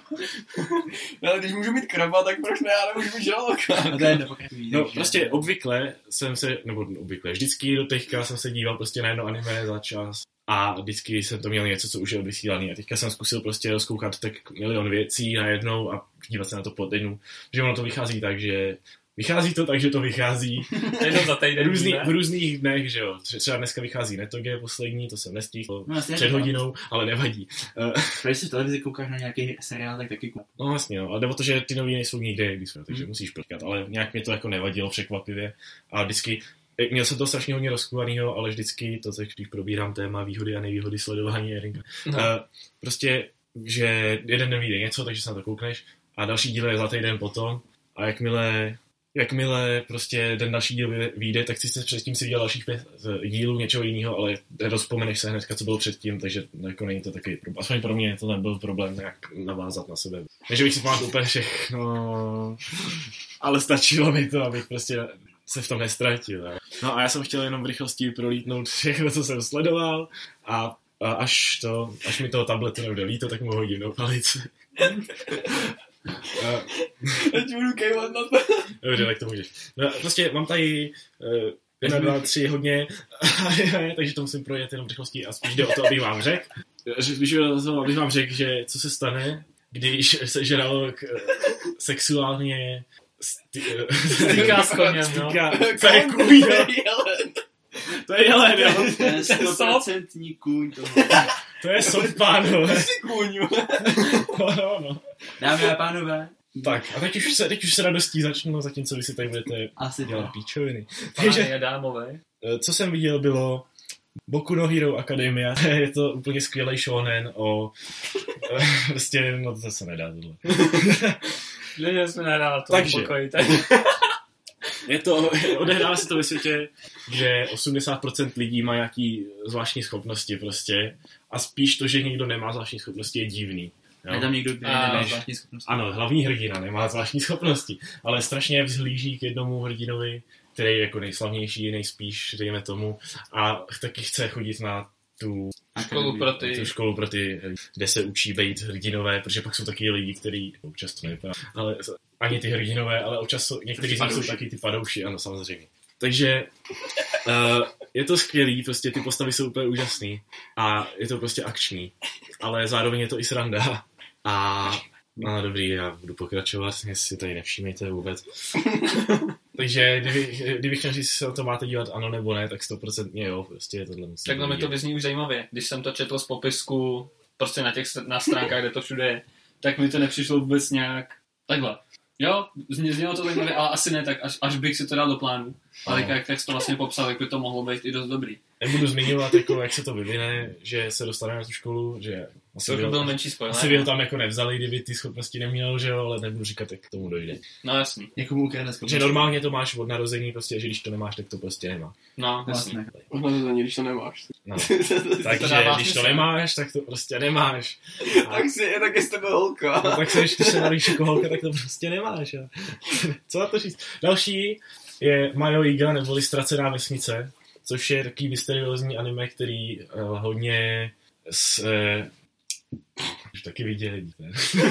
No, (laughs) ale když můžu mít kraba, tak proč ne, já nemůžu mít žraloka. Nepokračují. No, prostě obvykle jsem se, nebo obvykle, vždycky do teďka jsem se díval prostě na jedno anime za čas a vždycky jsem to měl něco, co už je odvysílaný a teďka jsem zkusil prostě rozkoukat tak milion věcí najednou a dívat se na to po týdnu, že ono to vychází tak, že Vychází to tak, že to vychází (laughs) Jenom za v, týden. různý, ne? v různých dnech, že jo. Tře- Třeba dneska vychází Netoge poslední, to jsem nestihl No, jasně, před říkám. hodinou, ale nevadí. Uh, Když si v televizi koukáš na nějaký seriál, tak taky koukáš. No vlastně, no. ale jde o to, že ty nový nejsou nikde, když jsme, takže Hmm. musíš prkat, ale nějak mě to jako nevadilo překvapivě. A vždycky, eh, měl jsem to strašně hodně rozkovanýho, ale vždycky to, tak když probírám téma výhody a nevýhody sledování Erinka. No. No. Uh, prostě, že jeden den vyjde něco, takže se na to koukneš a další díl je za týden potom a jakmile jakmile prostě ten další díl vy- vyjde, tak si předtím si viděl dalších pět dílů něčeho jiného, ale rozpomeneš se hnedka, co bylo předtím, takže jako není to takový problém. Aspoň pro mě to nebyl problém nějak navázat na sebe. Takže bych si pamatoval úplně všechno, ale stačilo mi to, abych prostě se v tom nestratil. Ne? No a já jsem chtěl jenom v rychlosti prolítnout všechno, co jsem sledoval a, a až, to, až mi toho tabletu nebude líto, tak mu hodím do palice. A- Teď budu kejvat na to. Dobře, tak to můžeš. No, prostě mám tady uh, jedna, dva, tři hodně, (laughs) takže to musím projet jenom v rychlosti a spíš jde o to, abych vám řekl. že- Spíš jde o to, abych vám řekl, že co se stane, když se žralok eh, sexuálně eh, (laughs) Stýká s koněm, no. stýká, to je kůň. To je jelen, jo. To je stoprocentní kůň toho. (laughs) To je. Kůňu. (laughs) No, no, no. Dámy a pánové, Tak, a teď už se, teď už se radostí začnu, zatímco vy si tady budete asi dělat to. píčoviny. Takže a dámové. Eh, co jsem viděl, bylo Boku no Hero Academia. (laughs) Je to úplně skvělý shonen o... prostě, no to se nedá tohle. Lidé jsme nahráli to Takže. pokoji. Tak. Je to, (laughs) odehrává se to ve světě, že 80% lidí má nějaký zvláštní schopnosti prostě a spíš to, že někdo nemá zvláštní schopnosti je divný. Jo? Je tam někdo, kdo nemá zvláštní schopnosti. Ano, hlavní hrdina nemá zvláštní schopnosti, ale strašně vzhlíží k jednomu hrdinovi, který je jako nejslavnější, nejspíš, dejme tomu, a taky chce chodit na tu, Školu pro ty... tu školu pro ty, kde se učí být hrdinové, protože pak jsou taky lidi, kteří občas to nevypadá, ale ani ty hrdinové, ale občas jsou, někteří z nich jsou taky ty padouši, ano, samozřejmě. Takže uh, je to skvělý, prostě ty postavy jsou úplně úžasný a je to prostě akční, ale zároveň je to i sranda a no dobrý, já budu pokračovat, jestli tady nevšímejte vůbec. (laughs) Takže kdyby, kdybych chtěl říct, se na to máte dívat ano nebo ne, tak 100% jo, prostě je tohle musí Takhle mi to vyzní už zajímavě. Když jsem to četl z popisku, prostě na těch na stránkách, kde to všude je, tak mi to nepřišlo vůbec nějak takhle. Jo, zně- znělo to zajímavě, ale asi ne, tak až, až bych si to dal do plánu. Ale jak, jak jsi to vlastně popsal, tak by to mohlo být i dost dobrý. Nebudu zmiňovat, jako, jak se to vyvine, že se dostane na tu školu, že asi To by, byl menší spoiler. asi by ho tam jako nevzali, kdyby ty schopnosti neměl, že jo, ale nebudu říkat, jak k tomu dojde. No jasný. Někomu ukradne Že normálně to máš od narození, prostě, že když to nemáš, tak to prostě nemá. No, jasný. Vlastně. Ní, když to nemáš. No. (laughs) To Takže když to nemáš, tak to prostě nemáš. A, (laughs) tak si, tak je z tebe holka. no, tak se, když se narodíš jako holka, tak to prostě nemáš. Jo. (laughs) Co na to říct? Další je Mayo Iga, neboli Ztracená vesnice, což je takový mysteriózní anime, který uh, hodně s, uh, už taky viděli, ne? (laughs)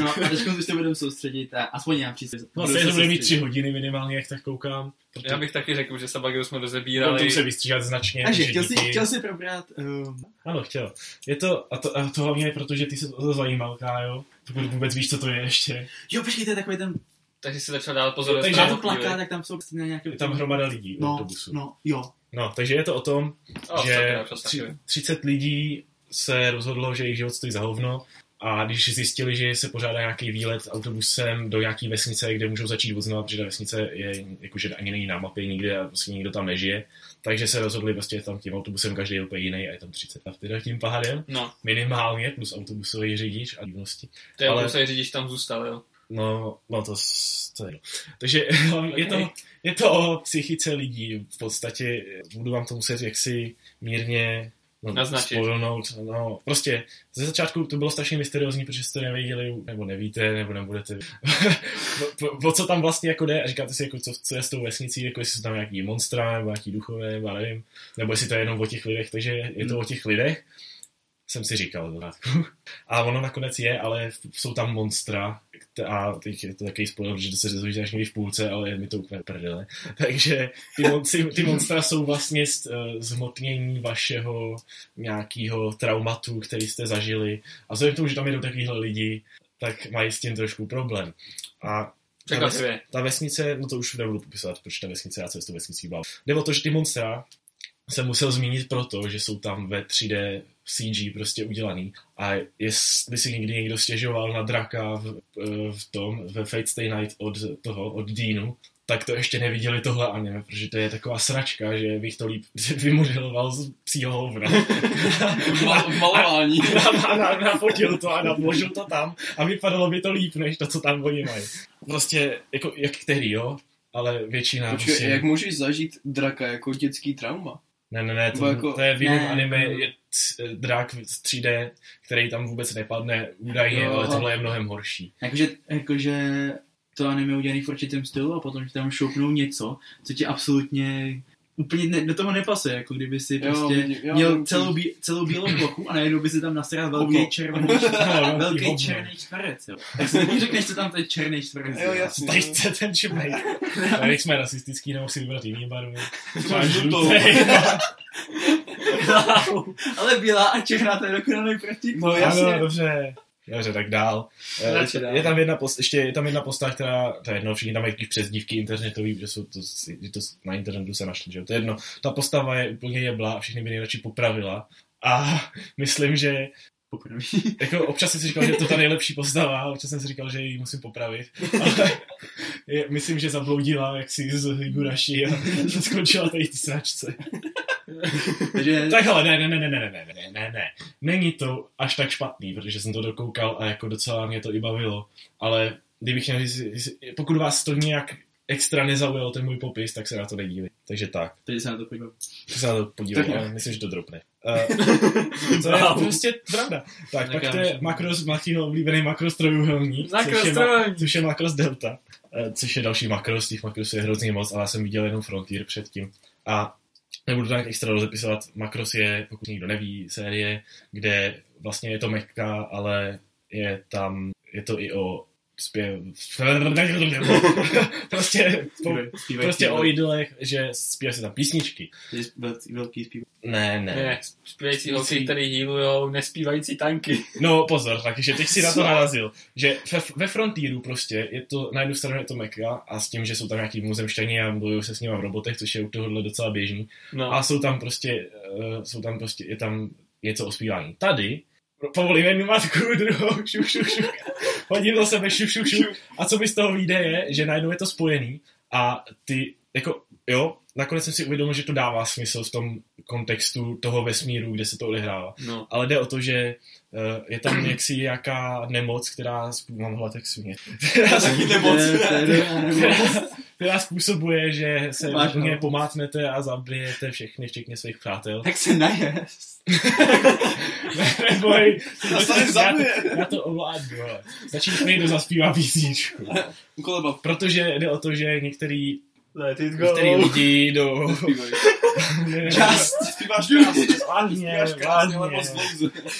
No a teď už se budeme soustředit a aspoň já přijdu. Vlastně to bude mít tři hodiny minimálně, jak tak koukám. Protože Já bych taky řekl, že Sabagiu jsme potom rozebírali. se vystříhat značně. Takže chtěl jsi, díky. chtěl jsi probrat um, Ano, chtěl. Je to, a to, a to hlavně je proto, že ty se to zajímal, Kájo. Pokud vůbec víš, co to je ještě. Jo, počkej, to je takový ten, Takže si začal dát pozor. Takže ve to plakát, chvíli. tak tam jsou na nějaké... Je tam hromada lidí v no, autobusu. no, jo. No, takže je to o tom, O, že tři, stačí. 30 lidí se rozhodlo, že jejich život stojí za hovno a když zjistili, že se pořádá nějaký výlet autobusem do nějaké vesnice, kde můžou začít odznovat, protože ta vesnice je, jakože ani není na mapě nikde a prostě nikdo tam nežije, takže se rozhodli prostě tam tím autobusem, každý je úplně jiný a je tam 30 a teda tím pádem No, minimálně plus autobusový řidič a divnosti. to je Ale- musí řidič tam zůstal, jo. No, no to, to je. Takže je, to, je to o psychice lidí. V podstatě budu vám to muset jaksi mírně no, Naznačit. spojnout. No, prostě ze začátku to bylo strašně mysteriózní, protože jste nevěděli, nebo nevíte, nebo nebudete. (laughs) o, co tam vlastně jako jde a říkáte si, jako, co, co je s tou vesnicí, jako jestli jsou tam nějaký monstra, nebo nějaký duchové, nebo nevím, nebo jestli to je jenom o těch lidech, takže je to o těch lidech jsem si říkal. (laughs) A ono nakonec je, ale jsou tam monstra a teď je to takový spoiler, že to se dozvíte až někdy v půlce, ale je mi to úplně prdele. (laughs) Takže ty, monci, ty monstra jsou vlastně z, eh, zhmotnění vašeho nějakého traumatu, který jste zažili. A vzhledem k tomu, že tam jedou takovýhle lidi, tak mají s tím trošku problém. A ta, ves, ta vesnice, no to už nebudu popisovat, protože ta vesnice, já se s tou vesnicí bál. Jde o to, že ty monstra jsem musel zmínit proto, že jsou tam ve 3D CG prostě udělaný. A jestli si někdy někdo stěžoval na draka v, v tom, ve Fate Stay Night od toho, od Deanu, tak to ještě neviděli tohle anime, protože to je taková sračka, že bych to líp (laughs) vymodeloval z psího hovna. (laughs) Malování. (laughs) a na, nafotil to a nadložil to tam a vypadalo by to líp, než to, co tam oni mají. Prostě, jako, jak který, jo? Ale většina Počkej, prostě... jak můžeš zažít draka jako dětský trauma? Ne, ne, ne, to, jako- to je v jiném anime, je drak z 3D, který tam vůbec nepadne údajně, Jo, ale tohle je mnohem horší. Jakože, jakože to anime je udělaný v určitém stylu a potom ti tam šoupnou něco, co ti absolutně úplně ne, do toho nepasuje, jako kdyby si Jo, prostě vidím, jo, měl vidím. celou, bí, celou bílou plochu a najednou by si tam nasral velký červený, (laughs) No, velký černý čtverec, jo. Tak si řekneš, co tam to je černý čtverec. Jo, jasně. Tady chce ten čumej. Ale jak jsme rasistický, nebo si vybrat jiný barvy. Máš žlutou. (laughs) (laughs) Ale bílá a černá, to je dokonalý protik. No jasně. Ano, dobře. Dobře, tak dál. Eh, dál. Je tam jedna post, ještě je tam jedna postava, která, to je jedno, všichni tam mají jaký přezdívky internetový, že jsou to, že to na internetu se našli, že jo. To je jedno. Ta postava je úplně jebla a všechny by nejradši popravila. A (laughs) myslím, že Poprvé. (laughs) jako občas jsem si říkal, že je to ta nejlepší postava, a občas jsem si říkal, že ji musím popravit. Ale je, myslím, že zabloudila jaksi z Higurashi a skončila tady ty sračce. (laughs) Takže Tak ale ne, ne, ne, ne, ne, ne, ne, ne, ne. Není to až tak špatný, protože jsem to dokoukal a jako docela mě to i bavilo. Ale kdybych měl pokud vás to nějak extra nezaujalo ten můj popis, tak se na to nedívej. Takže tak. teď se na to podívám. To se na to podívej, Tak ale myslím, že to dropne. Uh, (laughs) to je Wow. prostě pravda. Tak, pak to je makros, Machino oblíbený makros trojuhelník, což, je což je makros delta, eh, což je další makros, těch makrosů je hrozně moc, ale já jsem viděl jenom Frontier předtím. A nebudu nějak extra rozepisovat, makros je, pokud někdo neví, série, kde vlastně je to mechka, ale je tam, je to i o zpěv... (laughs) prostě, Zpívaj- zpívaj prostě o idolech, že zpívají se tam písničky. Velký, velký zpív. Ne, ne. Ne, zpívající holky, který healujou nespívající tanky. No pozor, takže teď si na to narazil, že ve, ve Frontieru prostě je to, na jednu stranu je to meka a s tím, že jsou tam nějaký mimozemštění a bojují se s nimi v robotech, což je u tohohle docela běžný. No. A jsou tam prostě, uh, jsou tam prostě, je tam něco o zpívání. Tady povolím jednu matku, druhou, (laughs) šup, šup, šup. Hodím do sebe, šup, šup, šup. A co mi z toho vyjde je, že najednou je to spojený a ty, jako, jo, nakonec jsem si uvědomil, že to dává smysl v tom kontextu toho vesmíru, kde se to odehrává. no. Ale jde o to, že uh, je tam jaksi nějaká nemoc, která, mám hlad jak svině, která, nemoc. která, (laughs) která způsobuje, že se úplně hlad. pomátnete a zabijete všechny, včetně svých přátel. Tak se najez. (laughs) Neboj, To se to, já to ovládnu, ale stačí, když někdo zaspívá písničku. Protože jde o to, že některý, Let it některý lidi jdou... Just. (laughs) Zpíváš krásně. Vážně, vážně,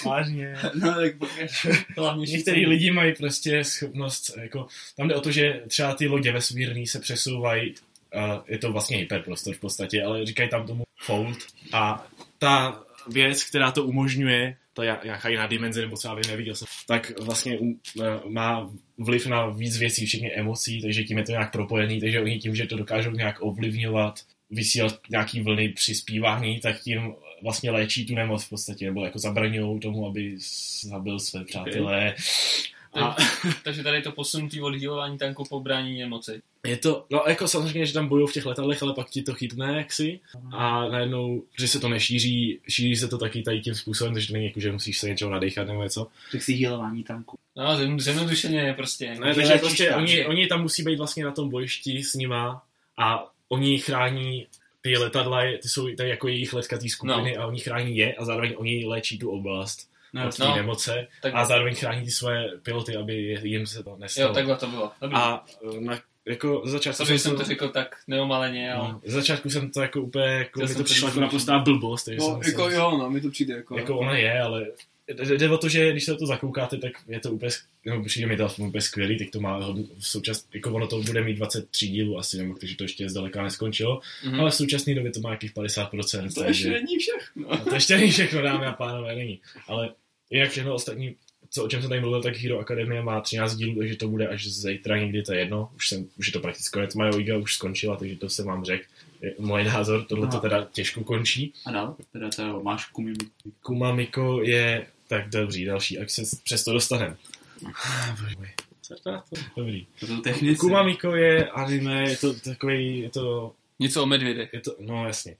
vážně. (laughs) No tak pokračuj. Některý lidi mají prostě schopnost, jako, tam jde o to, že třeba ty lodě vesmírný se přesouvají, uh, je to vlastně hyperprostor v podstatě, ale říkají tam tomu fold a ta věc, která to umožňuje, ta ja- nějaká jiná dimenze, nebo třeba neviděl jsem, tak vlastně uh, má vliv na víc věcí, včetně emocí, takže tím je to nějak propojený, takže oni tím, že to dokážou nějak ovlivňovat, vysílat nějaký vlny při zpívání, tak tím vlastně léčí tu nemoc v podstatě, nebo jako zabraňují tomu, aby zabil své přátelé. A Takže tady je to posunutý od healování tanku po brání nemoci. Je to, no jako samozřejmě, že tam bojují v těch letadlech, ale pak ti to chytne jaksi a najednou, že se to nešíří, šíří se to taky tady tím způsobem, takže to není jako, že musíš se něčeho nadechat nebo něco. Řekl si healování tanku. No, zjedno- zjednodušeně je prostě. Ne, takže prostě tam, oni, že? oni tam musí být vlastně na tom bojišti s nima a oni chrání ty letadla, ty jsou tady jako jejich letkatý skupiny no. a oni chrání je a zároveň oni léčí tu oblast No, od té no. nemoce Tak, a zároveň chrání ty své piloty, aby jim se to nestalo. jo, takhle to bylo. Dobrý. A na, jako za začátku Sorry, jsem to řekl tak neomaleně, ale... No, z začátku jsem to jako úplně, jako Já mi jsem to to přišlo jako naprostá blbost. Takže No, jsem jako myslel, jo, no, mi to přijde jako... jako ona je, ale jde- o to, že když se na to zakoukáte, tak je to úplně, no, přijde mi to úplně skvělý, teď to má v součas, jako ono to bude mít 23 dílů asi, nebo takže to ještě zdaleka neskončilo, Mhm. ale v současné době to má nějakých 50%, To takže, ještě není všechno. no, to ještě není všechno, dámy a pánové, není, ale jinak všechno ostatní, co, o čem jsem tady mluvil, tak Hero Academia má 13 dílů, takže to bude až zítra někdy, to je jedno, už, jsem, už je to prakticky konec, moje liga už skončila, takže to jsem vám řekl, můj názor, tohle to teda těžko končí. A dál? Teda to máš kumimi. Kumamiko je, tak dobrý, další, jak se přesto dostaneme. To, dobrý. To jsou technici. Kumamiko je anime, je to takový, je to, Něco o medvědech. je to, no jasně.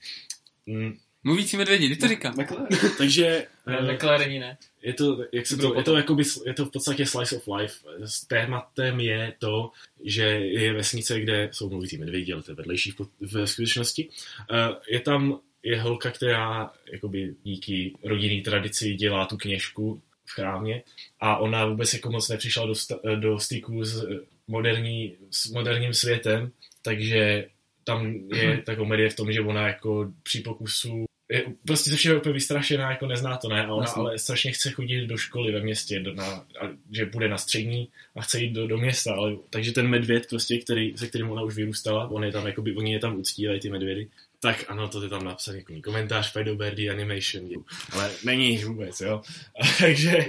Mm, Mluvící medvědi, ty to říkám. (laughs) takže Ne, eh, McLarení ne. je to, jak se to, je to, potom. jakoby, je to v podstatě slice of life. S tématem je to, že je vesnice, kde jsou mluvící medvědi, ale to je vedlejší v, skutečnosti. Eh, Je tam je holka, která jakoby díky rodinné tradici dělá tu kněžku v chrámě a ona vůbec jako moc nepřišla do, sta- do styku s, eh, moderní, s moderním světem, takže tam je ta komedie v tom, že ona jako při pokusu je prostě ze všeho úplně vystrašená, jako nezná to, ne, a ona Jasně. ale strašně chce chodit do školy ve městě, do, na, a, že bude na střední a chce jít do, do města, ale takže ten medvěd prostě, který, se kterým ona už vyrůstala, on je tam, jakoby, oni je tam uctívají ty medvědy, tak ano, to je tam napsaný jako komentář Pedoberdy Animation, ale není vůbec, jo. A, (laughs) takže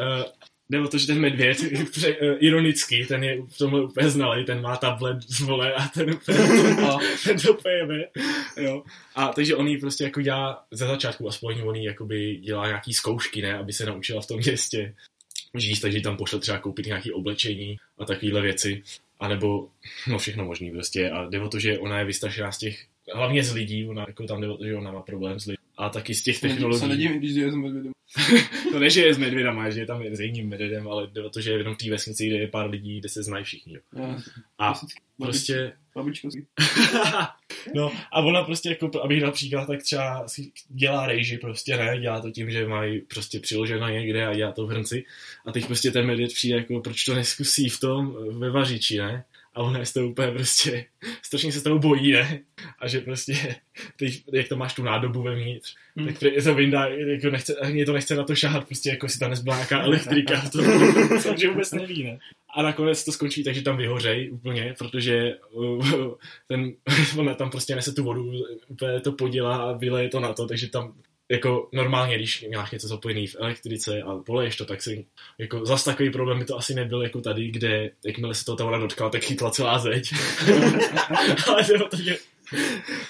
uh, jde o to, že ten medvěd, pře, (laughs) ironicky, ten je v tomhle úplně znalý, ten má tablet z vole a ten úplně, (laughs) ten to úplně jebe, jo. A takže on jí prostě jako dělá, ze začátku aspoň on jí jakoby dělá nějaký zkoušky, ne, aby se naučila v tom městě žít, takže tam pošle třeba koupit nějaké oblečení a takovéhle věci, anebo no všechno možný prostě. A jde o to, že ona je vystrašená z těch, hlavně z lidí, ona jako tam jde o to, že ona má problém s lidí a taky z těch Se technologií. nedivím, když je s medvědem. (laughs) To ne, že je s medvědama, že je tam s jedním medvědem, ale jde o to, že je jenom v té vesnici, kde je pár lidí, kde se znají všichni. jo. Já, A prostě (laughs) no a ona prostě jako, abych dal příklad, tak třeba dělá rejži prostě, ne, dělá to tím, že mají prostě přiloženo někde a dělá to v hrnci a teď prostě ten medvěd přijde jako, proč to neskusí v tom, ve vařiči, ne? A ona je z toho úplně prostě, strašně se z toho bojí, ne? A že prostě, teď, jak to máš tu nádobu vevnitř, hmm. tak prý- to vyndá, jako nechce, ani to nechce na to šahat, prostě jako si tam nezbyla nějaká (laughs) elektrika, to, to, že vůbec neví, ne? A nakonec to skončí tak, že tam vyhořej úplně, protože uh, ten, (laughs) ona tam prostě nese tu vodu, úplně to podělá a vyleje to na to, takže tam jako normálně, když máš něco zapojený v elektrice a poleješ to, tak si jako zas takový problém by to asi nebyl jako tady, kde jakmile se toho ta voda dotkla, tak chytla celá zeď. (laughs) Ale to, že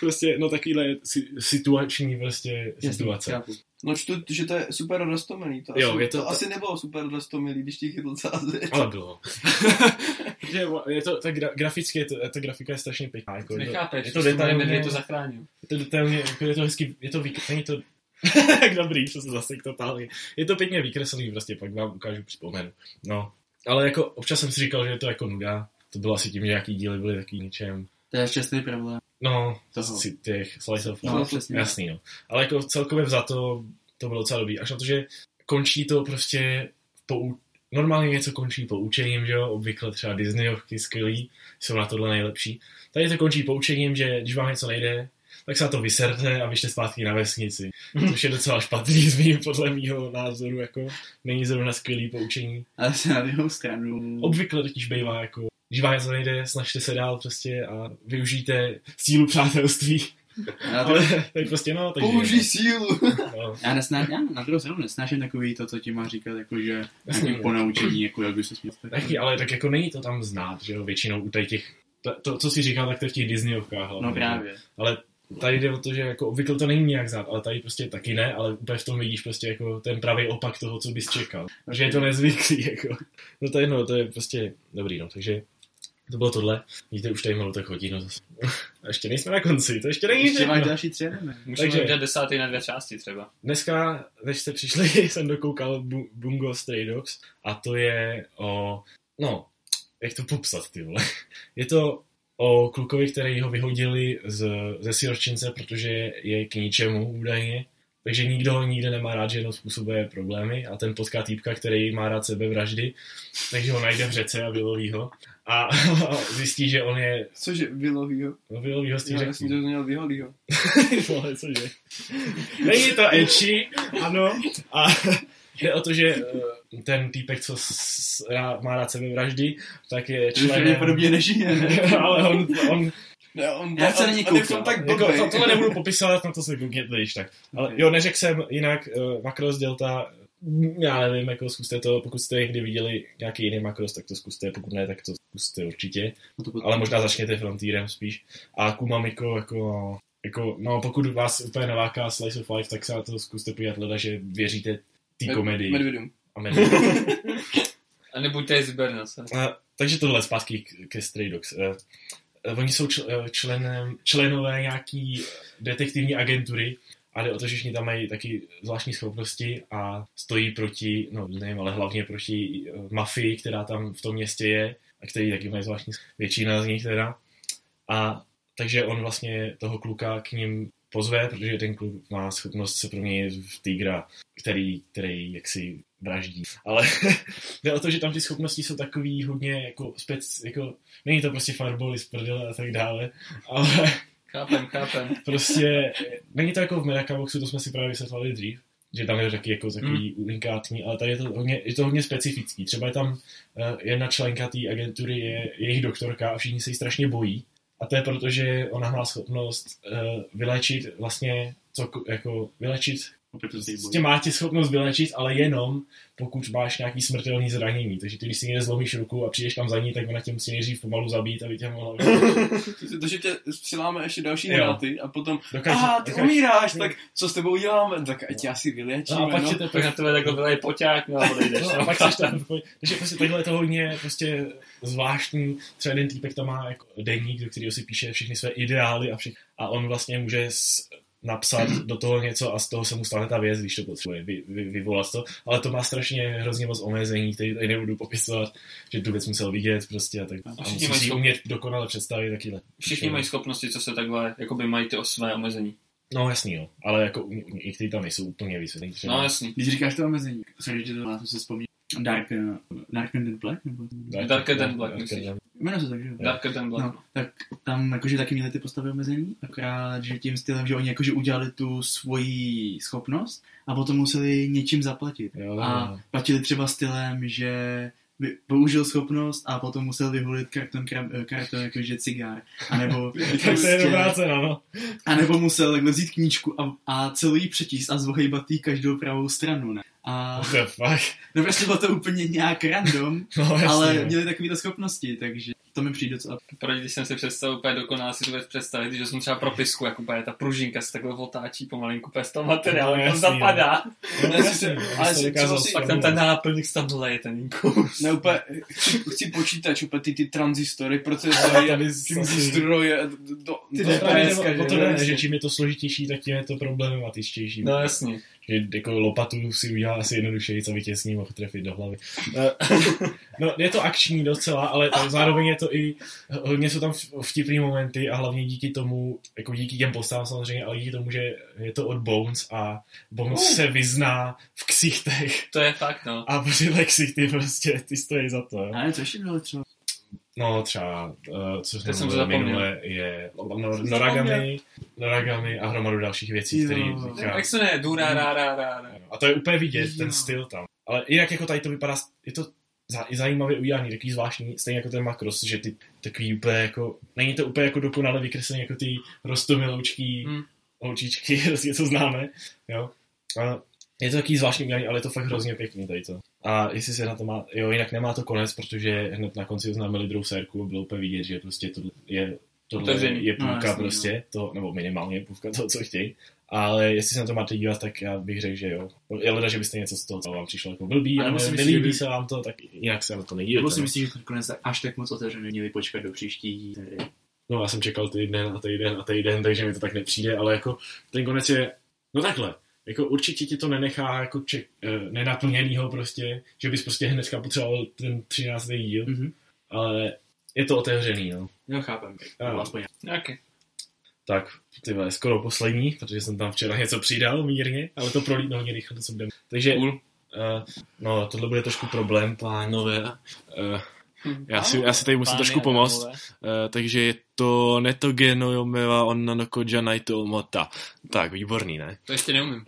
prostě, no takovýhle si- situační prostě situace. chápu. No čtu, že to je super roztomilý. To, Jo, asi, je to- to, asi nebylo super roztomilý, když ti chytl celá zeď. Ale bylo. (laughs) Protože je to, ta gra, graficky, je to, ta grafika je strašně pěkná. Jako, je to- Nechápeš, je to že medvěd detailně, to zachránil. je to detailně, jako je to hezky, je to, není to, tak (laughs) dobrý, to se zase totálně. Je to pěkně vykreslený, prostě pak vám ukážu, připomenu. No, ale jako občas jsem si říkal, že je to jako nuda. To bylo asi tím, že nějaký díly byly taky něčem. To je čestný problém. No, Toho. z těch slice of No, přesně. Jasný, no. Ale jako celkově vzato to bylo docela dobrý. Až na to, že končí to prostě po, u- normálně něco končí poučením, že jo, obvykle třeba Disneyovky skvělý, jsou na tohle nejlepší. Tady to končí poučením, že když vám něco nejde, tak se na to vyserte a vyšte zpátky na vesnici. (laughs) Což je docela špatný (laughs) z mým, podle mýho názoru, jako není zrovna skvělý poučení. Ale se na druhou stranu... Obvykle totiž bývá jako, když vám něco nejde, snažte se dál prostě a využijte sílu přátelství. To, (laughs) Ale tak prostě no, takže... Použij sílu. No, já, nesná, já na druhou stranu nesnáším takový to, co ti má říkat, jako že nějaký ponaučení, jako jak by se směl. taky, ale tak jako není to tam znát, že jo, většinou u těch, to, to co si říkal, tak to je v těch Disneyovkách hlavně. No právě. Ale tady jde o to, že jako obvykle to není nějak znát, ale tady prostě taky ne, ale úplně v tom vidíš prostě jako ten pravý opak toho, co bys čekal. Že je to nezvyklý, jako. No to je jedno, to je prostě dobrý, no, takže to bylo tohle. Vidíte, už tady malu tak hodí, no zase. A ještě nejsme na konci, to ještě není Ještě máš další tři. Můžeme Takže- udělat desátý na dvě části třeba. Dneska, než jste přišli, (laughs) jsem dokoukal Bu- Bungo Stray Dogs a to je o, no, jak to popsat, ty vole. Je to o klukovi, který ho vyhodili z, ze sirotčince, protože je k ničemu údajně. Takže nikdo ho nikde nemá rád, že jenom způsobuje problémy a ten potká týpka, který má rád sebevraždy, takže ho najde v řece a vyloví ho. A (laughs) zjistí, že on je, Cože, vylovýho? no vyloví ho z těch Já jsem to měl vyholýho. Vole, (laughs) cože? Není to ecchi, ano. A jde o to, že eh, ten týpek, co s, rá, má rád sebevraždy, tak je už členem... pravděpodobně nežije, ne? (laughs) ale on, on Ne, on, Já se na on, něj je koukal. tak jako, to, tohle nebudu popisovat, na to se koukněte, když tak. Ale jo, neřekl jsem, jinak uh, Macross Delta, mm, já nevím, jako zkuste to, pokud jste někdy viděli nějaký jiný Macross, tak to zkuste, pokud ne, tak to zkuste určitě. No to potom- ale možná začněte Frontierem spíš. A Kumamiko, jako, jako, no pokud vás úplně naláká Slice of Life, tak se na to zkuste podívat leda, že věříte té komedii. Medvědům. A medvědům. (laughs) A nebuďte zbernace. A, takže tohle zpátky ke Stray Dogs. Eh, Oni jsou čl, eh, členem, členové nějaký detektivní agentury a jde o to, že všichni tam mají taky zvláštní schopnosti a stojí proti, no nevím, ale hlavně proti mafii, která tam v tom městě je a který taky mají zvláštní, většina z nich teda. A takže on vlastně toho kluka k ním pozve, protože ten kluk má schopnost se proměnit v týgra, který, který jaksi vraždí. Ale (laughs) jde o to, že tam ty schopnosti jsou takový hodně jako spec, jako, není to prostě fireball z prdele a tak dále, ale Chápem, chápem. (laughs) prostě není to jako v Medakaboxu, to jsme si právě vysvětlili dřív, že tam je taky jako takový Hmm. unikátní, ale tady je to hodně, je to hodně specifický. Třeba je tam uh, jedna členka té agentury, je jejich doktorka a všichni se jí strašně bojí. A to je proto, že ona má schopnost uh, vylečit vlastně, co, jako vylečit Opět to se jí bojí. Prostě má ti schopnost vylečit, ale jenom pokud máš nějaký smrtelný zranění. Takže ty, když si někde zlomíš ruku a přijdeš tam za ní, tak ona tě musí nejdřív pomalu zabít, aby tě mohla vylečit. To, že tě přiláme ještě další hráty a potom, Dokáže, a ty dokáže- umíráš, tak co s tebou děláme? Tak ať tě asi vylečíme, No a pak no. tě to Pak na tebe takhle vylej poťák, no a odejdeš. (laughs) No, a pak seš tam, takže prostě takhle je to hodně prostě zvláštní. Třeba jeden týpek tam má jako deník, do kterého si píše všechny své ideály a, všech, a on vlastně může s, napsat (clears throat) do toho něco a z toho se mu stane ta věc, když to potřebuje vy, vy, vyvolat to, ale to má strašně hrozně moc omezení, který tady nebudu popisovat, že tu věc musel vidět prostě a tak a všichni musí mají si schop- umět dokonale představit taky. Všichni mají schopnosti, co se takhle, jakoby mají ty o své omezení. No jasný, jo, ale jako i kteří tam nejsou úplně vysvětlení. No jasný. Když říkáš to omezení, sorry, že to má, jsem se vzpomněl. Dark, eh, Darker than Black? Nebo... Darker than Black, Darker myslíš? than- Jmenuje se tak, že jo? Darker than Black. No, tak tam jakože taky měli ty postavy omezený, akorát, že tím stylem, že oni jakože udělali tu svoji schopnost a potom museli něčím zaplatit. Jo, A jo. platili třeba stylem, že použil schopnost a potom musel vyholit karton, kram, eh, karton jakože cigár. A nebo, (laughs) Tak to je dobrá cena, no. a nebo musel takhle vzít knížku a, a celou jí přečíst a zvohejbat každou pravou stranu, ne? A What the fuck? no prostě bylo to úplně nějak random, (laughs) No, jasný, ale no. měli takovýhle schopnosti, takže to mi přijde docela Proč, když jsem si představil úplně dokonale si to věc představit, že jsem třeba propisku, jak úplně ta pružinka se takhle otáčí pomalinku úplně z toho materiálu, No, jak to jasný, zapadá. No, Ne, jasný, no, ale si- co si- Pak tam ten náplň tam leje ten inkus. Ne, úplně, chci, chci počítač, úplně ty, ty transistory, procesory, (laughs) tady ty zase- zdroje, do, do, Ty do No, právě dneska, to, že to jo, jde, jasně. že čím je to složitější, tak tím je to problematičtější. No jasně. Že jako lopatu si udělá asi jednodušeji, co by tě s ním mohl trefit do hlavy. Eh, (laughs) no, je to akční docela, ale zároveň je to i, hodně jsou tam vtipný momenty a hlavně díky tomu, jako díky těm postavám samozřejmě, ale díky tomu, že je to od Bones a Bones Uh. se vyzná v ksichtech To je fakt, no. a tyhle ksichty prostě, ty stojí za to. Jo. A ne, co ještě bylo třeba? No třeba, uh, co jsem to mluvili zapomněl. minule, je no, Noragami, Noragami a hromadu dalších věcí, které Jak se ne, důra, rá, rá, rá, rá. A to je úplně vidět, Jo. ten styl tam. Ale jinak jako tady to vypadá, je to zajímavě udělaný, takový zvláštní, stejně jako ten Makros, že ty takový úplně jako, není to úplně jako dokonale vykreslený jako ty rostomiloučký Hmm. holčičky, (laughs) prostě co známe, jo. A je to takový zvláštní udělaný, ale je to fakt hrozně pěkný tady to. A jestli se na to má, jo, jinak nemá to konec, protože hned na konci oznámili druhou sérku, bylo úplně vidět, že prostě to je, tohle Otevřený. je půlka No, jasný, prostě, to, nebo minimálně půlka toho, co chtějí. Ale jestli se na to máte dívat, tak já bych řekl, že jo. Je leda, že byste něco z toho, co vám přišlo jako blbý, Ale a musím ne, si nelíbí říct, se vám to, tak jinak se na to Nebo nedívejte. si no. myslíš, že ten konec až tak moc otevřený, měli počkat do příští série. No já jsem čekal týden a týden a týden, takže mi to tak nepřijde, ale jako ten konec je, no takhle, jako určitě ti to nenechá jako ček, eh, nenaplněnýho prostě, že bys prostě hnedka potřeboval ten 13. díl, Mhm. ale je to otevřený, no. Jo, chápem. Aspoň Nějaký. Tak, ty vole, skoro poslední, protože jsem tam včera něco přidal mírně, ale to prolítnu hodně rychle, to co budeme. Takže, Cool. uh, no, tohle bude trošku problém, pánové. Uh, já, si, já si tady musím trošku pomoct. Uh, takže je to Netoge no Yomeva Onna no Koja Naito Mota. Tak, výborný, ne? To ještě neumím.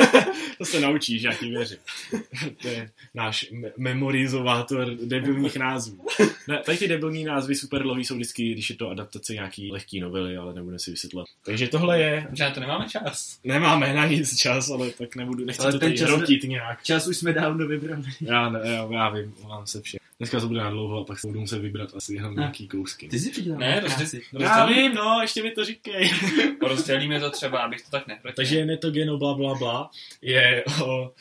(laughs) to se naučíš, já ti věřím. (laughs) to je náš me- memorizovátor debilních názvů. Ne, tady ty debilní názvy super dlouhý jsou vždycky, když je to adaptace nějaký lehký novely, ale nebudu si vysvětlit. Takže tohle je, Že na to nemáme čas. nemáme na nic čas, ale tak nebudu, nechci Ale to ten tady čas- nějak. Čas už jsme dávno vybrali. Já, ne, já, já vím, mám se vše. Dneska to bude na dlouho a pak se budu muset vybrat asi jenom nějaký kousky. Ty jsi přidělal Ne, prostě- Já vím, no, ještě mi to říkej. (laughs) Rozdělíme to třeba, abych to tak nehrotil. Takže netogeno bla bla bla je o,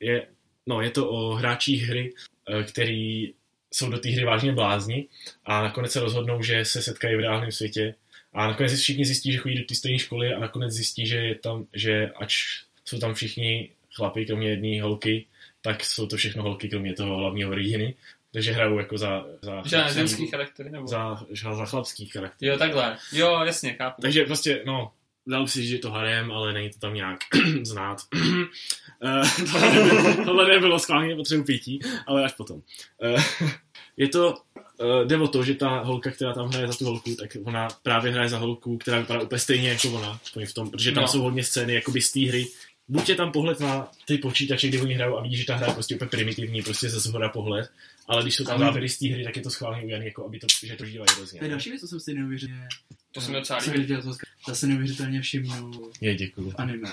je no, je to o hráčích hry, eh, který jsou do té hry vážně blázni a nakonec se rozhodnou, že se setkají v reálném světě a nakonec všichni zjistí, že chodí do té stejné školy a nakonec zjistí, že je tam, že ač jsou tam všichni chlapi, kromě jedné holky, tak jsou to všechno holky, kromě toho hlavního hrdiny. Takže hrajou jako za, za, Že ženský charaktery nebo? za, za, za chlapský charakter. Jo, takhle. Jo, jasně, chápu. Takže prostě, no, dal si, že to harem, ale není to tam nějak (clears throat) znát. (clears throat) Eh, tohle nebylo- Tohle nebylo schválně potřebu pití, ale až potom. Eh, (laughs) Je to, eh, jde o to, že ta holka, která tam hraje za tu holku, tak ona právě hraje za holku, která vypadá úplně stejně jako ona, v tom, protože tam No. jsou hodně scény jakoby z té hry. Buď je tam pohled na ty počítače, kdy oni hrajou a vidíš, že ta hra je prostě úplně primitivní, prostě ze zhora pohled, ale když jsou tam záběry z té hry, tak je to schválně udělané, jako aby to, že to žívají hrozně. To je další věc, co jsem si neuvěřitelně... To se mi docela to zase neuvěřitelně všimnu Je, děkuju. v anime.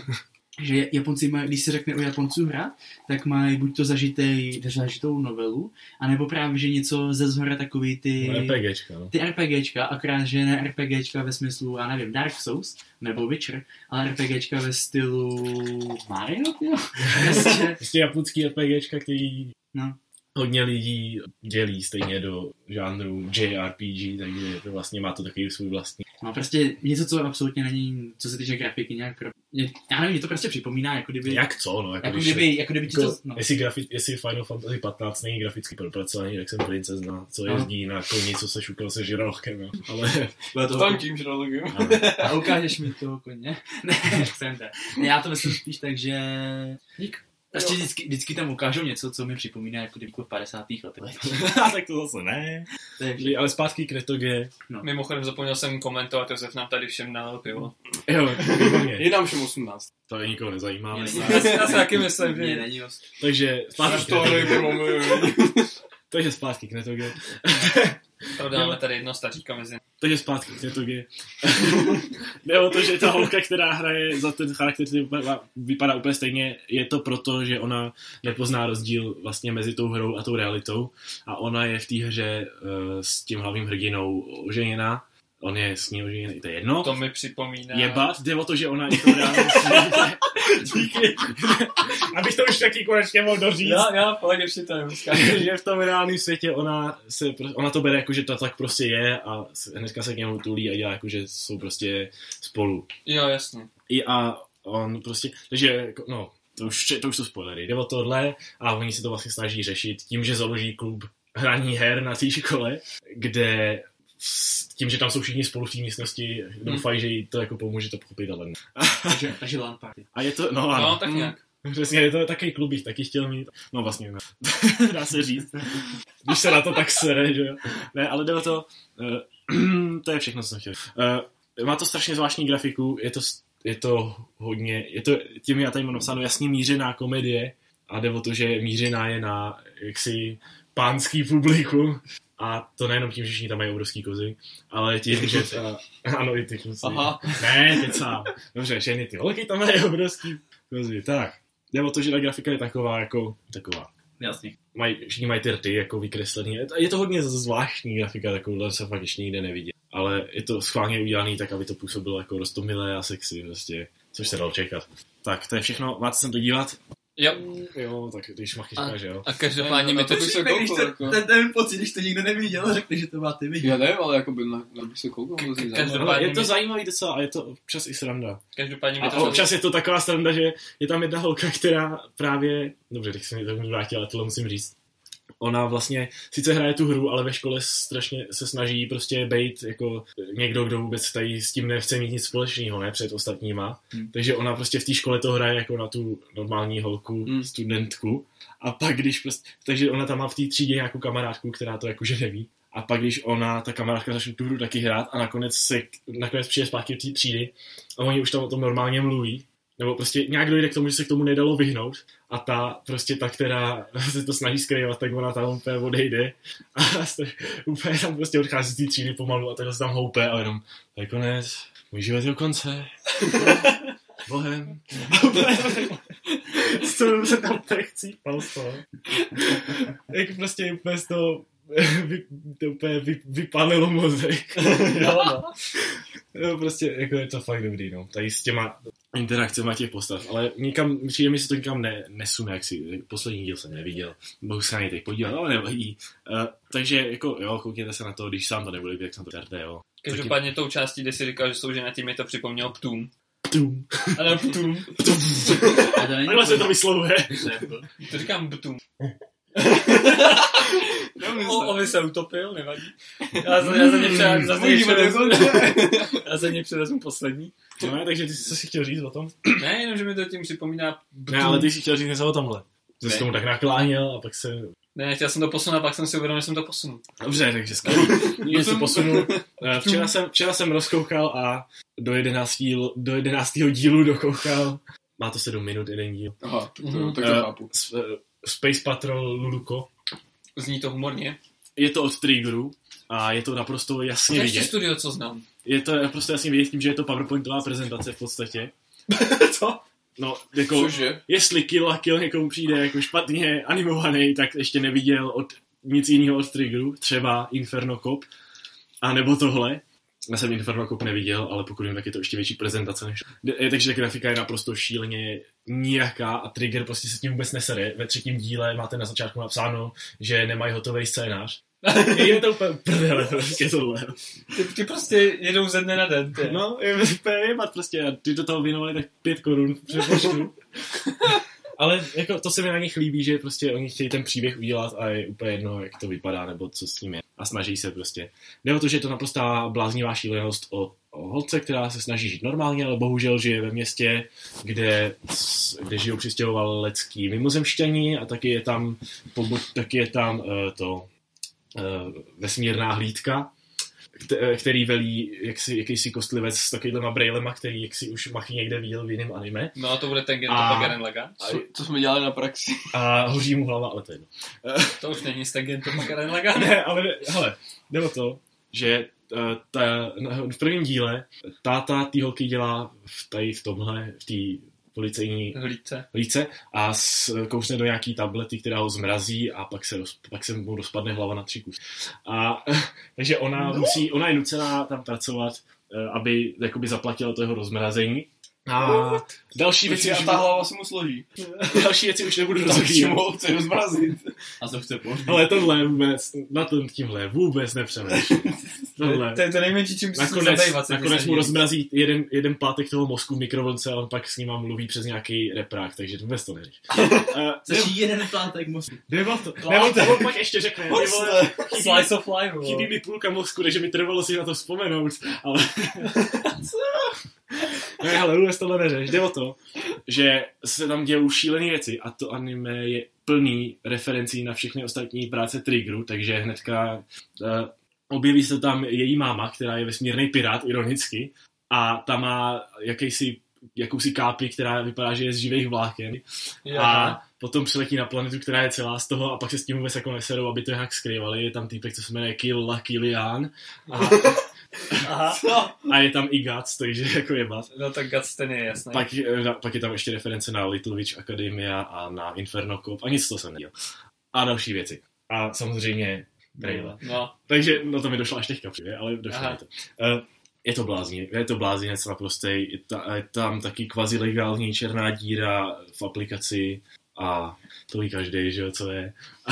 Že Japonci mají, když se řekne o Japonců hrát, tak mají buď to zažitej, zažitou novelu, anebo právě, že něco ze zhora takový ty... RPGčka, no. ty RPGčka, akorát, že ne RPGčka ve smyslu, já nevím, Dark Souls nebo Witcher, ale RPGčka ve stylu Mario, jo? (laughs) Prostě, Prostě japonský RPGčka, který no. Hodně lidí dělí stejně do žánru JRPG, takže to vlastně má to takový svůj vlastní. no prostě něco, co absolutně není, co se týče grafiky, nějak Já nevím, mě to prostě připomíná, jako kdyby... Jak co, no, jako, jako když kdyby, jako kdyby ti to... jako, No. jestli, grafi, jestli Final Fantasy 15 není graficky propracovaný, tak jsem princezna, co No. jezdí na koni, co se šukal se žralokem, no. (laughs) ale Bude To tam tím ano. A ukážeš mi toho koně? (laughs) ne, chcem to. Ne, já to myslím spíš tak, že... Dík. Ještě vždycky, vždycky tam ukážou něco, co mi připomíná jako kdyby v 50. letech. (laughs) tak to zase ne. To je Ale zpátky k Retoge. Mimochodem zapomněl jsem komentovat, Josef nám tady všem nalil pivo. Jo. Je nám všem 18. to je nikoho nezajímá. Já si, taky myslím, že... není. Takže zpátky k To Retoge. (laughs) Takže zpátky k Retoge. (laughs) Prodáme tady jedno staříka mezi... Takže zpátky k Retoge. (laughs) Jde o to, že ta holka, která hraje za ten charakter, který vypadá, vypadá úplně stejně, je to proto, že ona nepozná rozdíl vlastně mezi tou hrou a tou realitou a ona je v té hře uh, s tím hlavním hrdinou oženěná. On je s ní oženěný, to je jedno. To mi připomíná... Jebat, jde o to, že ona i to reálně světě. Díky. Abych to už taky konečně mohl doříct. Já, já, pohodě, ještě to nemusím. že (laughs) v tom reálném světě ona, se, ona to bere jako, že to tak prostě je a hnedka se k němu tulí a dělá jako, že jsou prostě spolu. Jo, jasně. I a on prostě, takže jako, no, to už, to už jsou spoilery. Jde o tohle a oni se to vlastně snaží řešit tím, že založí klub hraní her na té škole, kde s tím, že tam jsou všichni spolu v té místnosti, doufají, že jí to jako pomůže to pochopit, ale ne. (laughs) Takže, takže LAN party. A je to, no No, ano, tak nějak. přesně, je to takový klub, bych taky chtěl mít. No vlastně ne. (laughs) Dá se říct. (laughs) Když se na to tak sere, že jo. Ne, ale jde o to, uh, (clears throat) to je všechno, co jsem chtěl. Uh, má to strašně zvláštní grafiku, je to, je to hodně, je to, tím já tady mám napsáno jasně mířená komedie a jde o to, že mířená je na jaksi pánský publikum a to nejenom tím, že všichni tam mají obrovský kozy, ale tím, že ta, (laughs) ano, i ty kluci. Aha. Ne, teď sám. Dobře, všechny ty holky tam mají obrovský kozy. Tak, jde o to, že ta grafika je taková jako, taková. Jasně. Mají, všichni mají ty rty jako vykreslený. Je to, je to hodně zvláštní grafika, takovouhle se fakt ještě nikde nevidí. Ale je to schválně udělaný tak, aby to působilo jako rostomilé a sexy, prostě, což se dalo čekat. Tak, to je všechno. Máte se to dívat? Jo. Jo, tak když Machy A- říká, že jo. A každopádně mi A to... bych se Když koukal, to, jako. ten, ten pocit, když to nikdo neviděl, řekne, že to máte vidět. Já nevím, ale jako by na, na bych se koukal, Každopádně- je to zajímavý docela a je to občas i sranda. Každopádně mi A to... občas je to taková sranda, že je tam jedna holka, která právě, dobře, teď se mi to vrátila, ale tohle musím říct. Ona vlastně sice hraje tu hru, ale ve škole strašně se snaží prostě být jako někdo, kdo vůbec tady s tím nechce mít nic společného, ne, před ostatníma. Hmm. Takže ona prostě v té škole to hraje jako na tu normální holku, Hmm. studentku. A pak když prostě, takže ona tam má v té třídě nějakou kamarádku, která to jakože neví. A pak když ona, ta kamarádka začne tu hru taky hrát a nakonec se, nakonec přijde zpátky do té třídy a oni už tam o tom normálně mluví, nebo prostě nějak dojde k tomu, že se k tomu nedalo vyhnout a ta prostě ta, která (laughs) se to snaží skrývat, tak ona tam úplně odejde (laughs) a st- úplně tam prostě odchází z té třídy pomalu a takhle se tam houpe a jenom to je konec, můj život je u konce, (laughs) bohem. Toho se tam tak chcípal z toho. Jak prostě úplně z toho (laughs) vy, to úplně vy, vypálilo mozek. (laughs) Jo, no. No, prostě jako je to fakt dobrý, no. Tady s těma interakcemi těch postav, ale nikam, přijde mi se to nikam ne, nesune, jak si, poslední díl jsem neviděl, mohu se na něj teď podívat, ale nevadí. Uh, takže jako, jo, koukněte se na to, když sám to nebude, jak jsem to terde, jo. Každopádně tou částí, kde si říkal, že jsou ženatí, mi to připomnělo Ptum. Ptum. Ale Ptum. A to není Takhle se to vyslovuje. To říkám Ptum. O, Ovi se utopil, nevadí. Já za, já za ně převezmu, za ně převezmu, (laughs) já za ně převezmu poslední. No, ne, takže ty jsi co si chtěl říct o tom? Ne, jenom, že mi to tím připomíná Ne, ale ty jsi chtěl říct něco o tomhle. Že jsi tomu tak nakláněl a pak se... Ne, chtěl jsem to posunout, a pak jsem si uvědomil, že jsem to posunul. Dobře, takže skvělý. (laughs) Nikdy se posunul. (laughs) Eh, Včera jsem, včera jsem rozkoukal a do 11. dílu- do 11. dílu dokoukal. Má to 7 minut, jeden díl. Aha, tak to, Mhm. tak to chápu. S- eh, Space Patrol Luluko. Zní to humorně. Je to od Triggeru a je to naprosto jasně ještě vidět. studio, co znám. Je to naprosto jasně vidět tím, že je to PowerPointová prezentace v podstatě. (laughs) Co? No, jako, Cože? jestli Kill a Kill někomu přijde jako špatně animovaný, tak ještě neviděl od nic jiného od Triggeru, třeba Inferno Cop, a nebo tohle. Já jsem Inferno Cop neviděl, ale pokud vím, tak je to ještě větší prezentace než... Je, takže ta grafika je naprosto šíleně nijaká a Trigger prostě se s tím vůbec nesere. Ve třetím díle máte na začátku napsáno, že nemají hotový scénář. je to úplně prdele, prostě tohle. Ty, ty prostě jedou ze dne na den. Ty. No, je úplně jebat prostě a ty do toho věnovali tak pět korun přepočtu. Ale jako to se mi na nich líbí, že prostě oni chtějí ten příběh udělat a je úplně jedno, jak to vypadá nebo co s ním je. A snaží se prostě. Jde o to, že je to naprostá bláznivá šílenost o, o holce, která se snaží žít normálně, ale bohužel žije ve městě, kde, kde žijou přistěhovalecký mimozemšťaní a taky je tam, taky je tam uh, to uh, vesmírná hlídka, který velí jaksi, jakýsi kostlivec s takovýhlema brejlema, který jaksi už machy někde viděl v jiném anime. No a to bude ten Gento Garen Laga. Co, co jsme dělali na praxi? A hoří mu hlava, ale to je jedno. (laughs) To už není ten Gento Garen Laga. Ne, ale hele, jde o to, že eh, ta, na- v prvním díle táta té holky dělá v, tady v tomhle, v té policejní Hlídce. líce a s, kousne do nějaký tablety, která ho zmrazí a pak se, roz, pak se mu rozpadne hlava na tři kusy. A (laughs) takže ona, no. musí, ona je nucená tam pracovat, eh, aby jakoby zaplatila to jeho rozmrazení. A další věci, a už, ta hlava se mu složí. (laughs) další věci už nebudu (laughs) Tak rozvíjet. ho chce rozmrazit? A co chce pohřbít? Ale tohle vůbec, na tom tímhle vůbec nepřemýšlím. Tohle. To je to nejmenší, čím Nakonec, zabývat. nakonec mu rozmrazí jeden, jeden pátek toho mozku v mikrovlnce a on pak s ním mluví přes nějaký reprák, takže vůbec to nevíš. Uh, (laughs) Což jeden plátek musí. Jde o to. Ne, on, to, on pak ještě řekne, Slice of life, chybí mi půlka mozku, takže mi trvalo si na to vzpomenout, ale... (laughs) ne, ale vůbec tohle neřeš. Jde o to, že se tam dějou šílené věci a to anime je plný referencí na všechny ostatní práce Triggeru, takže hnedka uh, objeví se tam její máma, která je vesmírný pirát, ironicky, a ta má jakýsi jakousi kápi, která vypadá, že je z živých vláken. A potom přiletí na planetu, která je celá z toho a pak se s tím vůbec jako neserou, aby to nějak skrývali. Je tam týpek, co se jmenuje Kill Kilian a, (laughs) Aha. a je tam i Guts, takže (laughs) jako jebat. No tak Guts ten je jasný. Pak, eh, pak je tam ještě reference na Little Witch Academia a na Inferno Cop a nic to jsem nedělal. A další věci. A samozřejmě trailer. No, Takže no to mi došlo až teďka přijde, ale došlo mi to. Uh, je to blázní, je to blázinec naprostý, je, ta, je tam taky kvazi legální černá díra v aplikaci a to ví každý, že jo, co je. A,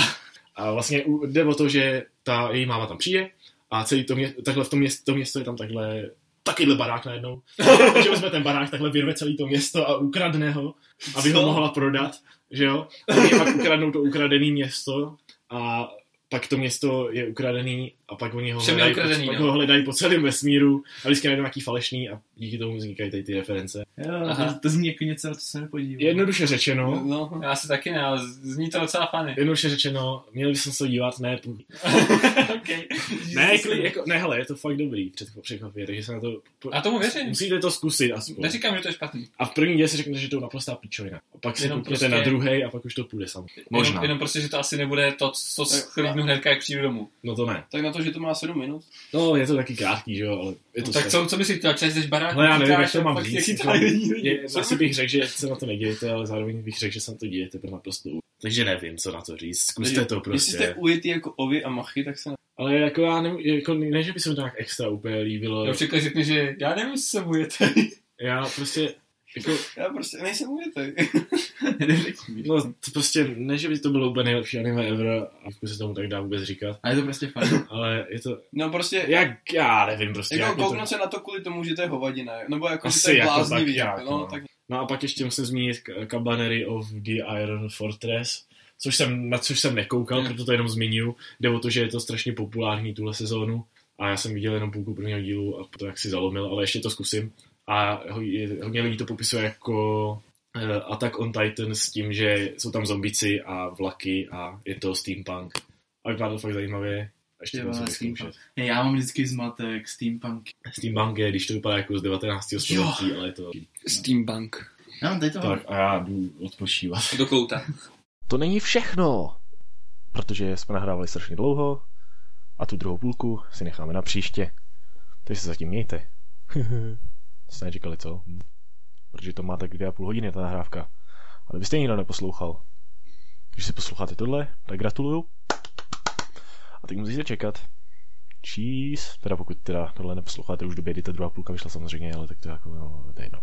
(laughs) a vlastně jde o to, že ta její máma tam přijde a celý to město, takhle v tom město, to město je tam takhle takovýhle barák najednou. (laughs) Takže vezme ten barák, takhle vyrve celý to město a ukradne ho, aby ho Co? mohla prodat, že jo. A oni pak ukradnou to ukradené město a pak to město je ukradený a pak oni ho Všem hledají, ukradený, pak no. ho hledají po celém vesmíru a vždycky najdou nějaký falešný a díky tomu vznikají tady ty reference. Jo, Aha. to, to zní jako něco, na co se nepodívám. Jednoduše řečeno, No. já si taky ne, ale zní to docela funny. jednoduše řečeno, měli bychom se dívat, ne, (laughs) okay. (laughs) ne, kli, jako, ne, hele, je to fakt dobrý, před překvapivě, takže se na to, A tomu věřím. musíte to zkusit aspoň. Neříkám, že to je špatný. A v první díle si řeknete, že to je naprostá píčovina. A pak si Jenom prostě- na druhý a pak už to půjde sam. Možná. Jenom, jenom prostě, že to asi nebude to, co schlídnu hnedka, jak přijdu domů. No to ne. Tak na to, že to má 7 minut. No, je to taky krátký, že jo, ale je to No, tak co, co myslíš, ty čest jdeš barák? No já nevím, jak to mám říct. jako- asi bych řekl, že se na to nedějete, ale zároveň bych řekl, že se na to dějete pro naprosto. Takže nevím, co na to říct. Zkuste to Jestli jste prostě. ujetý jako ovy a machy, tak se... Ale jako já nevím, jako ne, že by se mi to nějak extra úplně líbilo. Já čekal, řekne, že já nevím, jestli se mujete. Já prostě, jako, Já prostě nejsem uvětej. (laughs) no, to prostě, ne, že by to bylo úplně nejlepší anime ever, a jako se tomu tak dá vůbec říkat, A je to prostě fajn. ale je to, No prostě, jak, já nevím prostě, jako jak je to, kouknout se na to kvůli tomu, že to je hovadina, nebo jako, že Asi to je jako bláznivý, tak jako, nějak, no, no. tak No a pak ještě musím zmínit Cabaneri of the Iron Fortress, což jsem, na což jsem nekoukal, Hmm. proto to jenom zmiňuji. Jde o to, že je to strašně populární tuhle sezónu a já jsem viděl jenom půlku prvního dílu a to jak si zalomil, ale ještě to zkusím. A ho- je- hodně lidí to popisuje jako eh, Attack on Titan s tím, že jsou tam zombici a vlaky a je to steampunk. A vypadá to fakt zajímavě. A ještě vyzkoušet. steampunk. Ne, Já mám vždycky zmatek, steampunk. Steampunk je, když to vypadá jako z 19. století, ale je to... Steampunk. Já mám tady to. Tak a já jdu odpočívat. Do kouta. To není všechno, protože jsme nahrávali strašně dlouho a tu druhou půlku si necháme na příště. Takže se zatím mějte. (laughs) Jste nečekali, co? Hm. Protože to má tak dvě a půl hodiny ta nahrávka. Ale byste nikdo neposlouchal. Když si posloucháte tohle, tak gratuluju. A teď musíte čekat. Cheese. Teda pokud teda tohle neposloucháte už době, kdy ta druhá půlka vyšla samozřejmě, ale tak to je jako, no, to je jedno.